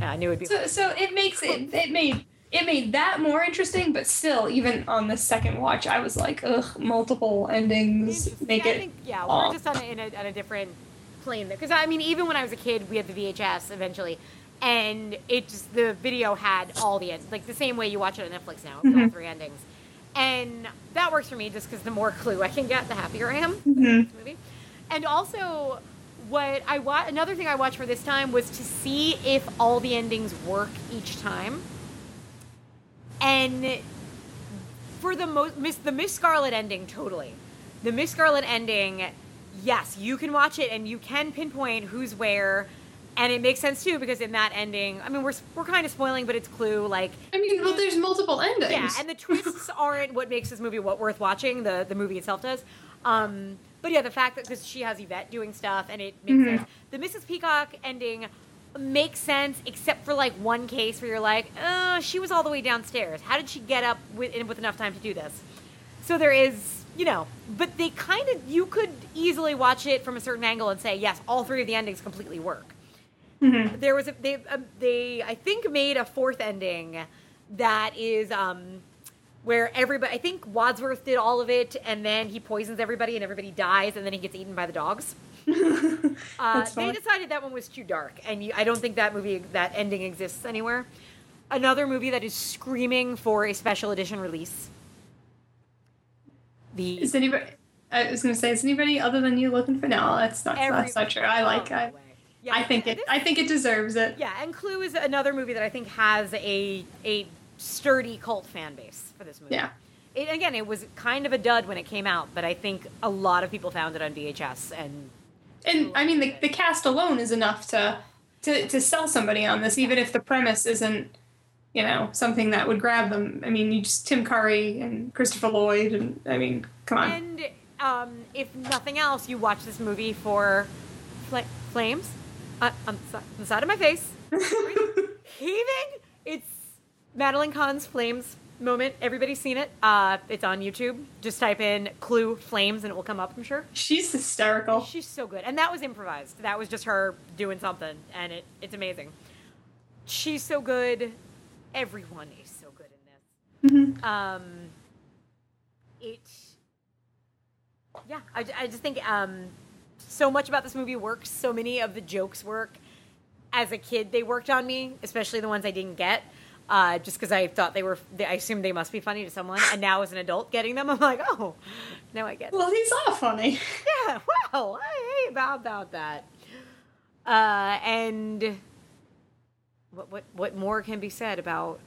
Yeah, I knew it'd be. so, so it makes it it made it made that more interesting but still even on the second watch i was like ugh multiple endings make I it think, yeah, long. we're just on a, in a, on a different plane there. Because I mean, even when I was a kid, we had the VHS eventually, and it just the video had all the ends, like the same way you watch it on Netflix now, with all mm-hmm. three endings, and that works for me just because the more [LAUGHS] clue I can get, the happier I am. Mm-hmm. this movie, and also. What I wa- another thing I watched for this time was to see if all the endings work each time. And for the most miss the Miss Scarlet ending totally. The miss scarlet ending yes you can watch it and you can pinpoint who's where. And it makes sense too because in that ending i mean we're, we're kind of spoiling but it's clue like i mean well there's multiple endings. Yeah and the twists [LAUGHS] aren't what makes this movie what worth watching. The, the movie itself does. Um, but yeah the fact that because she has yvette doing stuff and it makes Mm-hmm. sense. The mrs peacock ending makes sense except for like one case where you're like oh, she was all the way downstairs how did she get up with, with enough time to do this so there is, you know, but they kind of you could easily watch it from a certain angle and say, yes, all three of the endings completely work. There was a they um, they I think made a fourth ending that is um where everybody I think Wadsworth did all of it and then he poisons everybody and everybody dies and then he gets eaten by the dogs. [LAUGHS] Uh, they decided that one was too dark, and you, I don't think that movie, that ending exists anywhere. Another movie that is screaming for a special edition release. The Is anybody? I was gonna say, is anybody other than you looking for? No, that's not. that's not true. I like. Oh, I. Yeah, I think it. I think it deserves it. yeah, and Clue is another movie that I think has a a sturdy cult fan base for this movie. Yeah. It, again, it was kind of a dud when it came out, but I think a lot of people found it on VHS and And I mean, the, the cast alone is enough to to to sell somebody on this, even if the premise isn't, you know, something that would grab them. I mean, you just Tim Curry and Christopher Lloyd, and I mean, come on. And um, if nothing else, you watch this movie for fl- flames uh, on, the on the side of my face, [LAUGHS] heaving. It's Madeline Kahn's Flames moment. Everybody's seen it. Uh, it's on YouTube. Just type in "Clue Flames" and it will come up. I'm sure. She's hysterical. She's so good, and that was improvised. That was just her doing something, and it it's amazing. She's so good. Everyone is so good in this. Um, it. Yeah, I, I just think um, so much about this movie works. So many of the jokes work. As a kid, they worked on me, especially the ones I didn't get. Uh, just because I thought they were, I assumed they must be funny to someone, and now as an adult getting them, I'm like, oh, now I get. Them. Well, these are funny. [LAUGHS] Yeah, wow. Hey, about about that. Uh, and what what what more can be said about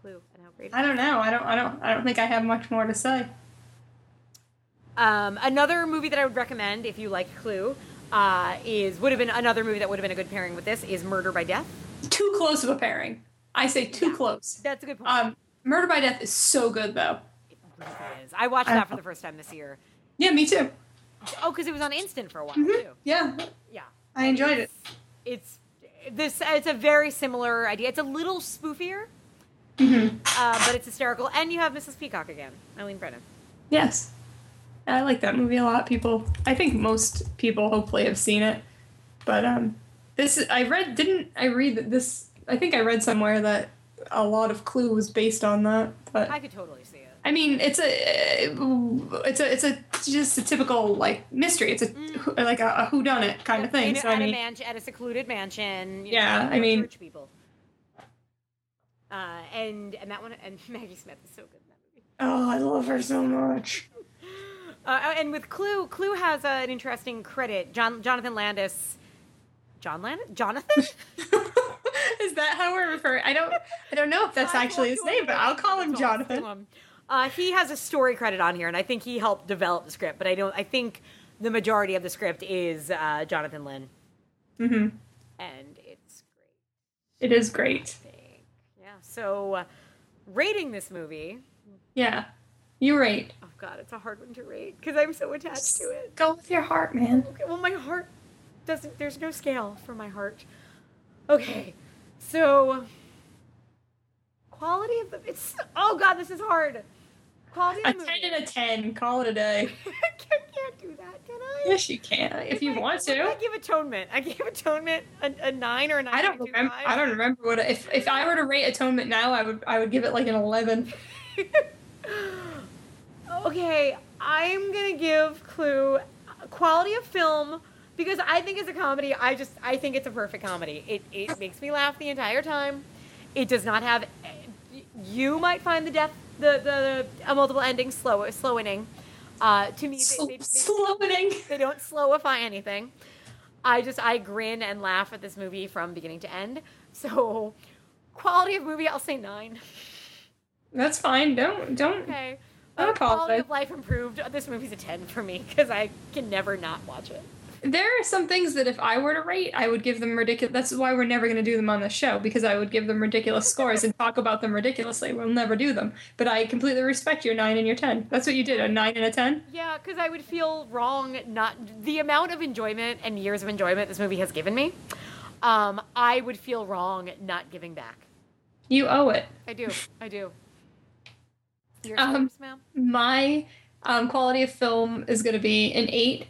Clue and how great? it I don't know. I don't. I don't. I don't think I have much more to say. Um, another movie that I would recommend if you like Clue uh, is would have been another movie that would have been a good pairing with this is Murder by Death. Too close of a pairing. I say too Yeah. close. That's a good point. Um, Murder by Death is so good though. It really is. I watched that for the first time this year. Yeah, me too. Oh, because it was on Instant for a while Mhm. too. Yeah, Yeah, I enjoyed it. it's this. It's a very similar idea. It's a little spoofier, mm-hmm. uh, but it's hysterical. And you have Mrs. Peacock again, Eileen Brennan. Yes, I like that movie a lot. People, I think most people hopefully have seen it, but um, this I read. Didn't I read that this? I think I read somewhere that a lot of Clue was based on that. But I could totally see it. I mean, it's a it's a it's a just a typical like mystery. It's a like a, a whodunit kind of thing. In, So at I a mean, mansion, at a secluded mansion. you Yeah, know, I mean- church people. Uh, and and that one and [LAUGHS] Maggie Smith is so good in that movie. oh, I love her so much. [LAUGHS] Uh, and with Clue, Clue has uh, an interesting credit. John Jonathan Landis. John Landis? Jonathan? [LAUGHS] That how we're referring? I don't I don't know if that's actually his name, but I'll call him Jonathan. Uh, he has a story credit on here, and I think he helped develop the script. But I don't. I think the majority of the script is uh, Jonathan Lynn, Mm-hmm. and it's great. It is great. Yeah. So, uh, rating this movie. Yeah, You rate. Oh God, it's a hard one to rate because I'm so attached to it. Go with your heart, man. Okay, well, my heart doesn't. There's no scale for my heart. Okay, so quality of the. It's. Oh God, this is hard. Quality A of the movie. ten and a ten. Call it a day. [LAUGHS] I can't, do that, can I? Yes, you can if you I- want did I to. give Atonement. I gave Atonement a, a nine or a nine. I don't remember. I don't remember what. If if I were to rate Atonement now, I would I would give it like an eleven. [LAUGHS] okay, I'm gonna give Clue quality of film because I think it's a comedy. I just I think it's a perfect comedy. It it makes me laugh the entire time. It does not have. You might find the death the the, the multiple ending slow slowing. Uh, to me, they, they, they, Slowing. [LAUGHS] they don't slowify anything. I just I grin and laugh at this movie from beginning to end. So, quality of movie, I'll say nine. That's fine. Don't don't. Okay. Uh, quality of life improved. This movie's a ten for me because I can never not watch it. There are some things that if I were to rate, I would give them ridiculous. That's why we're never going to do them on the show because I would give them ridiculous scores and talk about them ridiculously. We'll never do them. But I completely respect your nine and your ten. That's what you did. A nine and a ten. Yeah, because I would feel wrong not the amount of enjoyment and years of enjoyment this movie has given me. Um, I would feel wrong not giving back. You owe it. I do. I do. Your Um, ma'am. My um, quality of film is going to be an eight.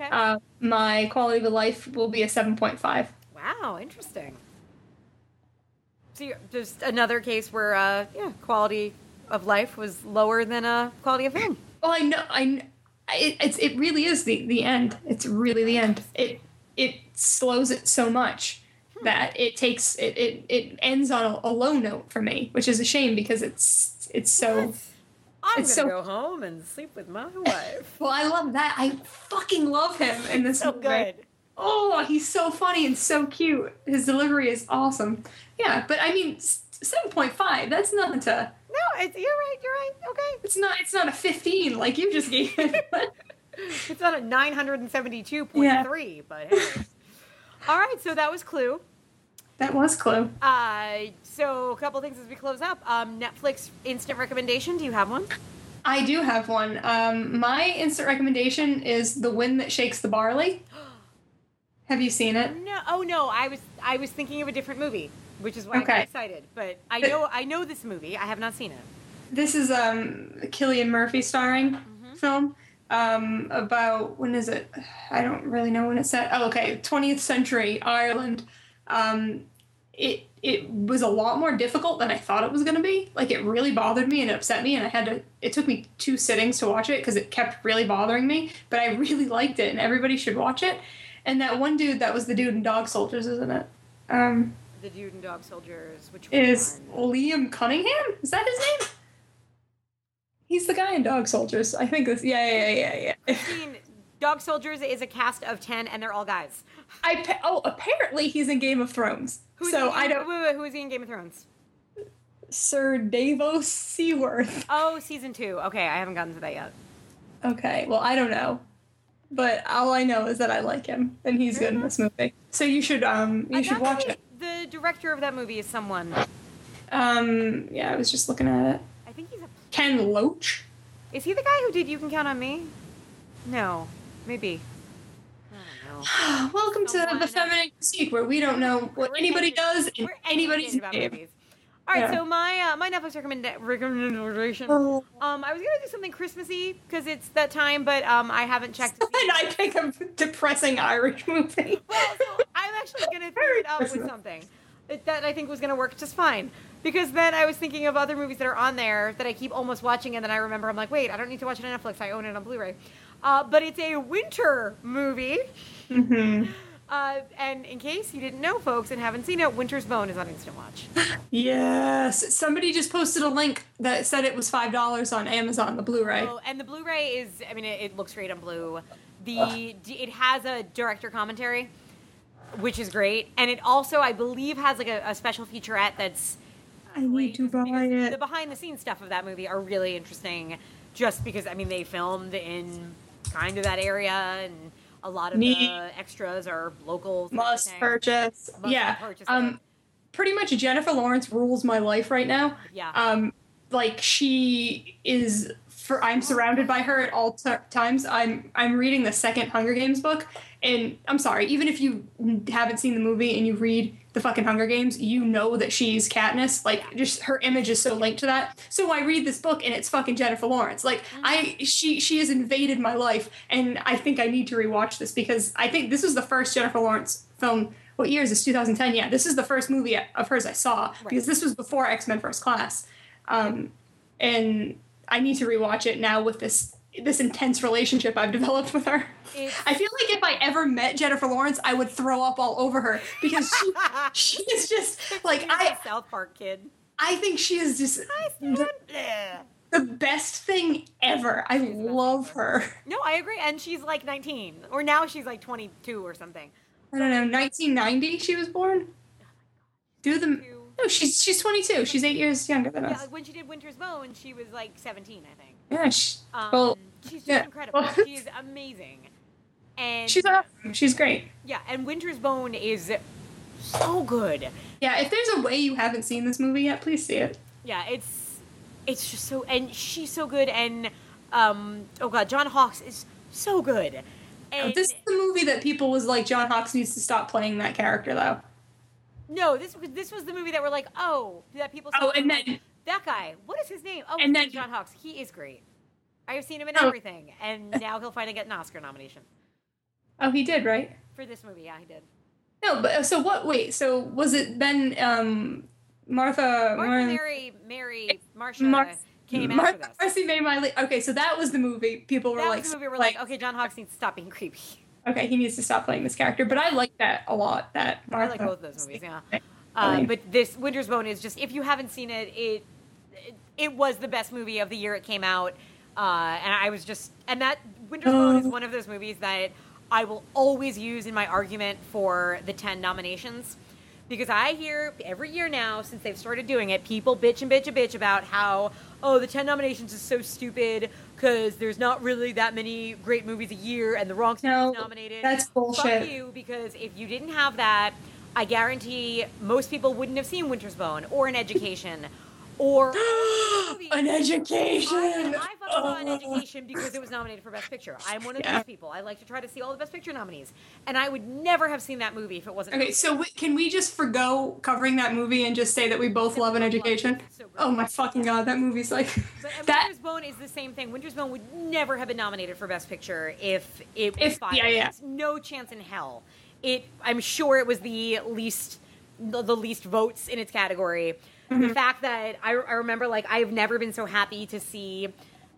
Okay. Uh, my quality of life will be a seven point five. Wow, interesting. So you're just another case where, uh, yeah, quality of life was lower than uh, quality of film. Well, I know. I. It, it's it really is the the end. It's really the end. It it slows it so much that it takes it it, it ends on a, a low note for me, which is a shame because it's it's so. I'm gonna so- go home and sleep with my wife. Well, I love that. I fucking love him in this so movie. good. Oh, he's so funny and so cute. His delivery is awesome. Yeah, but I mean, seven point five. That's nothing to. No, it's, you're right. You're right. Okay. It's not. It's not a fifteen like you just gave it. [LAUGHS] It's not a 972.3, but hey. All right, so that was Clue. That was Clue. Uh, so a couple things as we close up. Um, Netflix instant recommendation. Do you have one? I do have one. Um, my instant recommendation is "The Wind That Shakes the Barley." [GASPS] Have you seen it? No. Oh no, I was I was thinking of a different movie. which is why I'm excited. But I know I know this movie. I have not seen it. This is um Cillian Murphy starring Mm-hmm. film um about when is it? I don't really know when it's set. Oh, okay, 20th century Ireland. Um, it it was a lot more difficult than I thought it was going to be. Like it really bothered me and it upset me, and I had to. It took me two sittings to watch it because it kept really bothering me. But I really liked it, and everybody should watch it. And that one dude that was the dude in Dog Soldiers, isn't it? Um, The Dude and Dog Soldiers, which is one? Liam Cunningham? Is that his name? He's the guy in Dog Soldiers. I think this. Yeah, yeah, yeah, yeah. yeah. Christine, Dog Soldiers is a cast of ten, and they're all guys. I oh, apparently he's in Game of Thrones. Who's so I don't. Wait, wait, who is he in Game of Thrones? Sir Davos Seaworth. [LAUGHS] Oh, season two. Okay, I haven't gotten to that yet. Okay, well I don't know, but all I know is that I like him and he's good in this movie. So you should um you I should watch it. The director of that movie is someone. Um yeah, I was just looking at it. I think he's a. Ken Loach. Is he the guy who did You Can Count on Me? No, maybe. [GASPS] Welcome to the feminine critique where we don't know what anybody does we're anybody's about name. movies. All right, Yeah. so my uh, my Netflix recommend- recommendation. Oh. Um, I was gonna do something Christmassy because it's that time, but um, I haven't checked. [LAUGHS] and I pick a depressing Irish movie. [LAUGHS] Well, so I'm actually gonna [LAUGHS] throw it up with something that- that I think was gonna work just fine. Because then I was thinking of other movies that are on there that I keep almost watching, and then I remember I'm like, wait, I don't need to watch it on Netflix. I own it on Blu-ray. Uh, but it's a winter movie. Hmm [LAUGHS] Uh, and in case you didn't know, folks, and haven't seen it, Winter's Bone is on Instant Watch. [LAUGHS] Yes, somebody just posted a link that said it was five dollars on Amazon, the Blu-ray. Oh, and the Blu-ray is, I mean, it, it looks great on blue. The it has a director commentary, which is great, and it also, I believe, has like a, a special featurette that's. I need to buy it. The behind-the-scenes stuff of that movie are really interesting, just because I mean they filmed in kind of that area, and a lot of Neat. the extras are locals. Must purchase. Must yeah. purchase um, pretty much Jennifer Lawrence rules my life right now. Yeah. Um, like she is. For I'm surrounded by her at all t- times. I'm I'm reading the second Hunger Games book, and I'm sorry. Even if you haven't seen the movie and you read the fucking Hunger Games, you know that she's Katniss. Like, just her image is so linked to that. So I read this book and it's fucking Jennifer Lawrence. Like, I she she has invaded my life, and I think I need to rewatch this because I think this is the first Jennifer Lawrence film. What year is this? 2010. Yeah, this is the first movie of hers I saw because this was before X Men First Class, um, and I need to rewatch it now with this this intense relationship I've developed with her. It's- I feel like if I ever met Jennifer Lawrence, I would throw up all over her because she, [LAUGHS] she is just like I. She's South Park kid. I think she is just the, the best thing ever. I love her. No, I agree. And she's like 19, or now she's like 22 or something. I don't know, 1990 she was born. Do the no, she's she's 22. She's eight years younger than Yeah, us. like when she did Winter's Bone, she was like 17, I think. Yeah, she, Um, well, she's just yeah. incredible. She's amazing. And she's awesome. She's great. yeah, and Winter's Bone is so good. Yeah, if there's a way you haven't seen this movie yet, please see it. Yeah, it's it's just so and she's so good and um oh god, John Hawkes is so good. And this is the movie that people was like, John Hawkes needs to stop playing that character, though. no, this was this was the movie that we're like, oh, that people Oh, and like, then- that guy, what is his name? Oh, And then- John Hawkes. He is great. I have seen him in Oh. everything, and [LAUGHS] now he'll finally get an Oscar nomination Oh, he did, right? for this movie. Yeah, he did. No, but so what? Wait, so was it then um, Martha? Martha, Mar- Mary, Mary, Marsha Mar- came Martha after this. Marcy my li- Okay, so that was the movie. People were that like, was the movie where like, okay, John Hawkes needs to stop being creepy. okay, he needs to stop playing this character. But I like that a lot. That I like both of those movies. Yeah. Uh, but this Winter's Bone is just if you haven't seen it, it it, it was the best movie of the year it came out, uh, and I was just and that Winter's Bone is one of those movies that I will always use in my argument for the ten nominations. Because I hear every year now, since they've started doing it, people bitch and bitch and bitch about how, oh, the 10 nominations is so stupid because there's not really that many great movies a year and the wrong stuff No, is nominated. that's bullshit. Fuck you, because if you didn't have that, I guarantee most people wouldn't have seen Winter's Bone or An Education or [GASPS] An education. I, I fucking saw an education because it was nominated for Best Picture. I'm one of Yeah. those people. I like to try to see all the Best Picture nominees, and I would never have seen that movie if it wasn't. Okay, so we, can we just forgo covering that movie and just say that we both love an education? So. Oh my fucking god, that movie's like But uh, [LAUGHS] that. Winter's Bone is the same thing. Winter's Bone would never have been nominated for Best Picture if it was If- five. yeah, yeah. It's No chance in hell. It. I'm sure it was the least, the, the least votes in its category. Mm-hmm. The fact that I, I remember, like, I've never been so happy to see.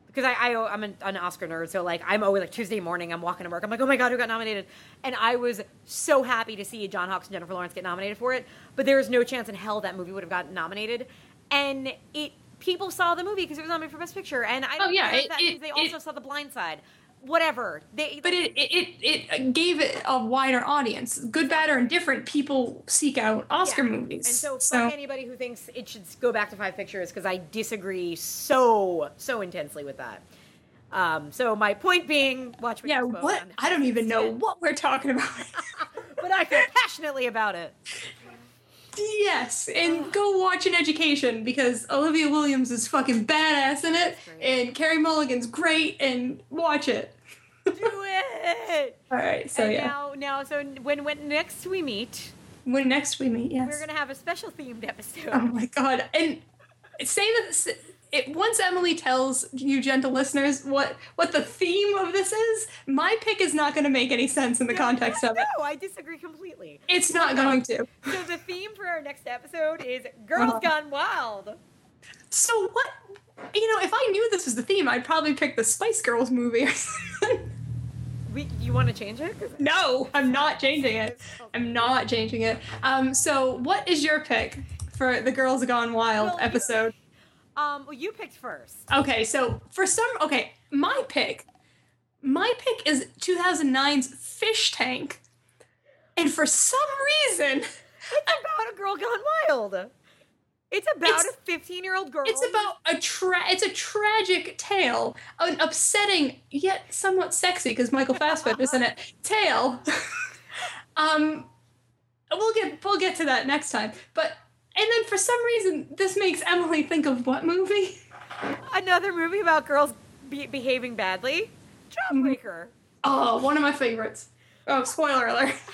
Because I, I I'm an, an Oscar nerd, so like I'm always like Tuesday morning, I'm walking to work, I'm like, oh my god, who got nominated? And I was so happy to see John Hawkes and Jennifer Lawrence get nominated for it. But there is no chance in hell that movie would have gotten nominated. And it people saw the movie because it was nominated for Best Picture, and I don't Oh, yeah, care if it- that it- means they also it- saw The Blind Side. Whatever they, But it, it it it gave it a wider audience. Good, bad, or indifferent, people seek out Oscar Yeah. movies. And so, so fuck anybody who thinks it should go back to five pictures because I disagree so so intensely with that. Um, so my point being, watch. yeah, Winter's Bone what? I don't even know what we're talking about. [LAUGHS] but I feel passionately about it. [LAUGHS] yes, and go watch an education because Olivia Williams is fucking badass in it, and Carey Mulligan's great, and watch it. Do it. [LAUGHS] All right, so and yeah, now, now, so when when next we meet, when next we meet, yes. we're gonna have a special themed episode. Oh my god! And say that it, once Emily tells you, gentle listeners, what what the theme of this is, my pick is not going to make any sense in the context of it. No, I disagree completely. It's not going to. So the [LAUGHS] theme for our next episode is Girls Uh-huh. Gone Wild. So what? You know, if I knew this was the theme, I'd probably pick the Spice Girls movie. [LAUGHS] We, you want to change it? no, I'm not changing it. I'm not changing it. Um, so what is your pick for the Girls Gone Wild Well, episode? Um, well, you picked first. Okay, so for some, okay, my pick, my pick is 2009's Fish Tank, and for some reason, It's about a girl gone wild. It's about It's- a 15 year old girl. it's about a tra- it's a tragic tale, an upsetting yet somewhat sexy because Michael Fassbender's in it. [LAUGHS] Tale. [LAUGHS] um, we'll get we'll get to that next time, but. And then for some reason, this makes Emily think of what movie? another movie about girls be- behaving badly. Mm-hmm. Jawbreaker. Oh, one of my favorites. Oh, spoiler alert. [LAUGHS]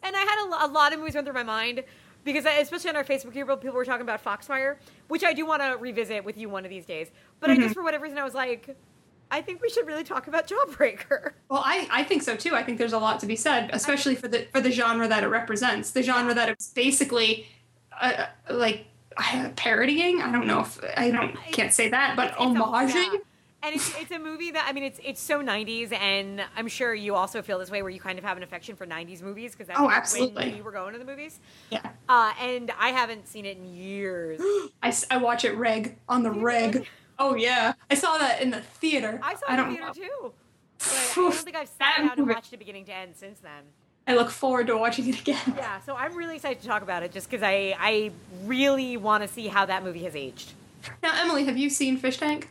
And I had a, a lot of movies run through my mind because, I, especially on our Facebook group, people were talking about Foxfire, which I do want to revisit with you one of these days. But I just, mm-hmm. for whatever reason, I was like, I think we should really talk about Jawbreaker. Well, I, I think so too. I think there's a lot to be said, especially for the for the genre that it represents. The genre that it's basically uh, like uh, parodying. I don't know if I don't can't say that, but It's a- homaging. yeah. And it's, it's a movie that I mean it's it's so 90s and I'm sure you also feel this way where you kind of have an affection for 90s movies because that's Oh, when absolutely. we were going to the movies. Yeah, Uh, and I haven't seen it in years. [GASPS] I, I watch it reg on the You reg. Oh yeah, I saw that in the theater. I saw it in don't theater know. too. But I [SIGHS] don't think I've sat down and watched it beginning to end since then. I look forward to watching it again. Yeah, so I'm really excited to talk about it just because I, I really want to see how that movie has aged. Now, Emily, have you seen Fish Tank?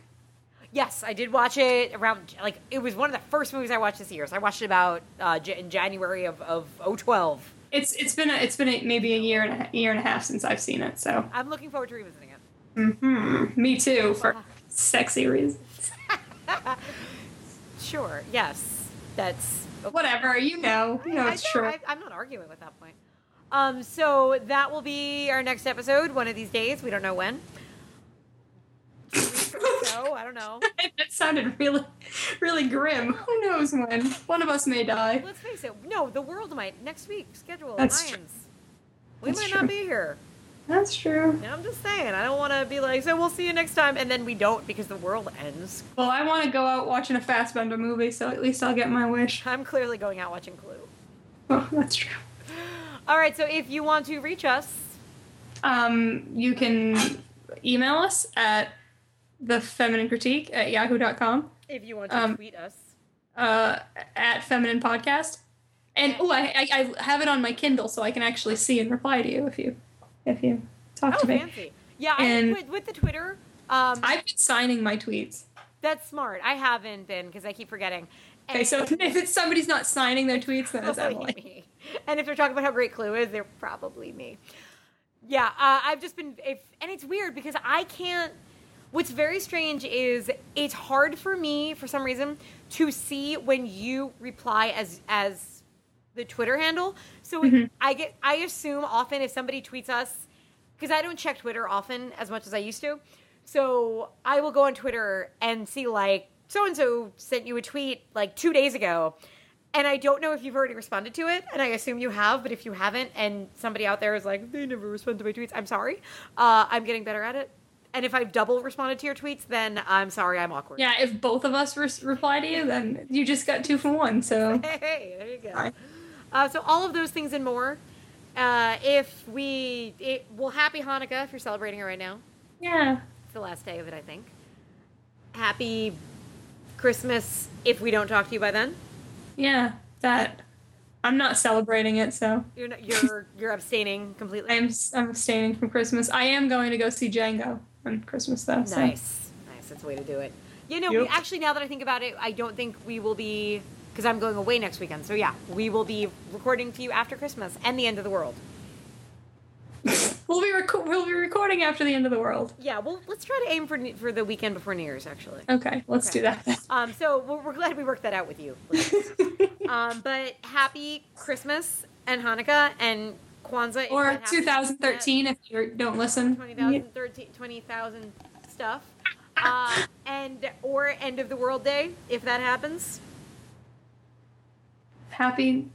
Yes, I did watch it around, like, it was one of the first movies I watched this year. So I watched it about uh, J- in January of, of 012. It's it's been a, it's been a, maybe a year and a year and a half since I've seen it. So, I'm looking forward to revisiting it. hmm me too for sexy reasons. [LAUGHS] Sure, yes. That's Whatever you know, you know I it's true. I, I'm not arguing with that point. Um, so that will be our next episode one of these days. We don't know when. Two weeks or so, I don't know. [LAUGHS] that sounded really, really grim. Who knows when? One of us may die. Let's face it. No, the world might next week. Schedule That's true. We That's might true. not be here. That's true. I'm just saying. I don't want to be like, so we'll see you next time, and then we don't because the world ends. Well, I want to go out watching a Fassbender movie, so at least I'll get my wish. I'm clearly going out watching Clue. Oh, that's true. All right. So if you want to reach us, Um, you can email us at the feminine critique at yahoo.com, if you want to Um, tweet us, uh, at feminine podcast. And oh, I, I, I have it on my Kindle, so I can actually see and reply to you if you if you talk oh, to me. fancy. Yeah, And- I, with, with the Twitter. Um, I've been signing my tweets. That's smart. I haven't been because I keep forgetting. Okay, so [LAUGHS] if it's somebody's not signing their tweets, then it's Emily. me. And if they're talking about how great Clue is, they're probably me. Yeah, uh, I've just been, if, and it's weird because I can't. What's very strange is it's hard for me for some reason to see when you reply as as the Twitter handle. So I get, I assume often if somebody tweets us, because I don't check Twitter often as much as I used to. So I will go on Twitter and see like so and so sent you a tweet like two days ago, and I don't know if you've already responded to it, and I assume you have. But if you haven't, and somebody out there is like they never respond to my tweets, I'm sorry. Uh, I'm getting better at it. And if I've double responded to your tweets, then I'm sorry, I'm awkward. Yeah, if both of us res- reply to you, then you just got two for one. So [LAUGHS] Hey, there you go. Hi. Uh, so all of those things and more. Uh, if we, it, well, happy Hanukkah if you're celebrating it right now. yeah, It's the last day of it, I think. Happy Christmas if we don't talk to you by then. yeah, that. I'm not celebrating it, so You're not, you're [LAUGHS] you're abstaining completely. I'm I'm abstaining from Christmas. I am going to go see Django on Christmas though. So. Nice, nice. That's the way to do it. You know, we, actually, now that I think about it, I don't think we will be because I'm going away next weekend. So yeah, we will be recording to you after Christmas and the end of the world. We'll be rec- we'll be recording after the end of the world. Yeah, well, let's try to aim for for the weekend before New Year's, actually. Okay, let's Okay. do that. [LAUGHS] Um, so we're, we're glad we worked that out with you. [LAUGHS] um, but happy Christmas and Hanukkah and Kwanzaa. or 2013 if you don't listen. 20,000, 13 20,000 stuff. Uh, and or end of the world day if that happens. Happy,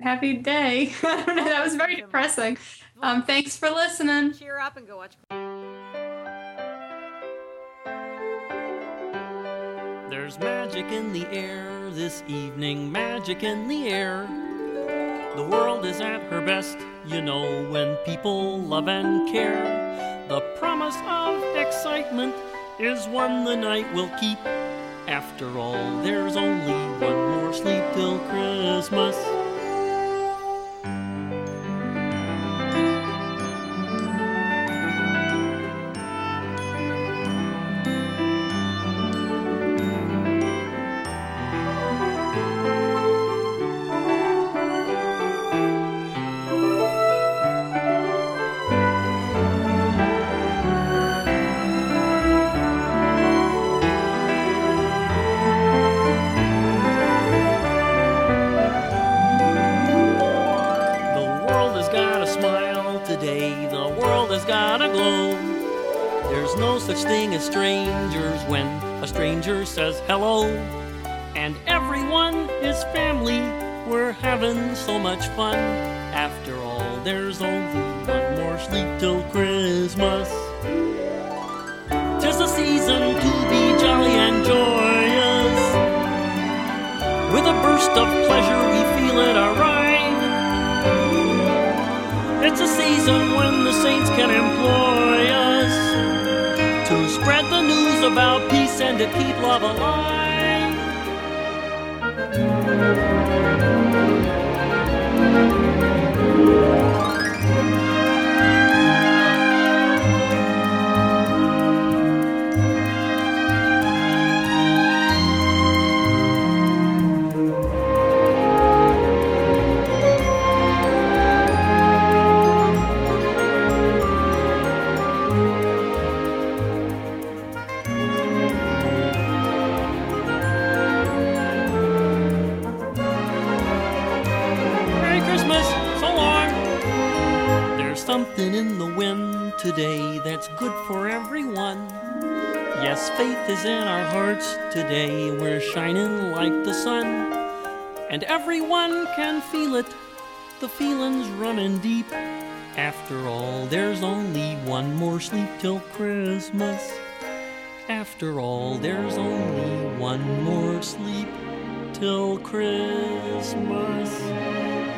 happy day. [LAUGHS] I don't know. That was very depressing. Um, thanks for listening. Cheer up and go watch. There's magic in the air this evening, magic in the air. The world is at her best, you know, when people love and care. The promise of excitement is one the night will keep. After all, there's only one more sleep till Christmas. Says hello. And everyone is family, we're having so much fun. After all, there's only one more sleep till Christmas. Tis the season to be jolly and joyous. With a burst of pleasure, we feel it arrive. It's a season when the saints can employ us spread the news about peace and to keep love alive. Merry faith is in our hearts today. We're shining like the sun. And everyone can feel it. The feeling's running deep. After all, there's only one more sleep till Christmas. After all, there's only one more sleep till Christmas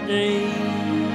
Day.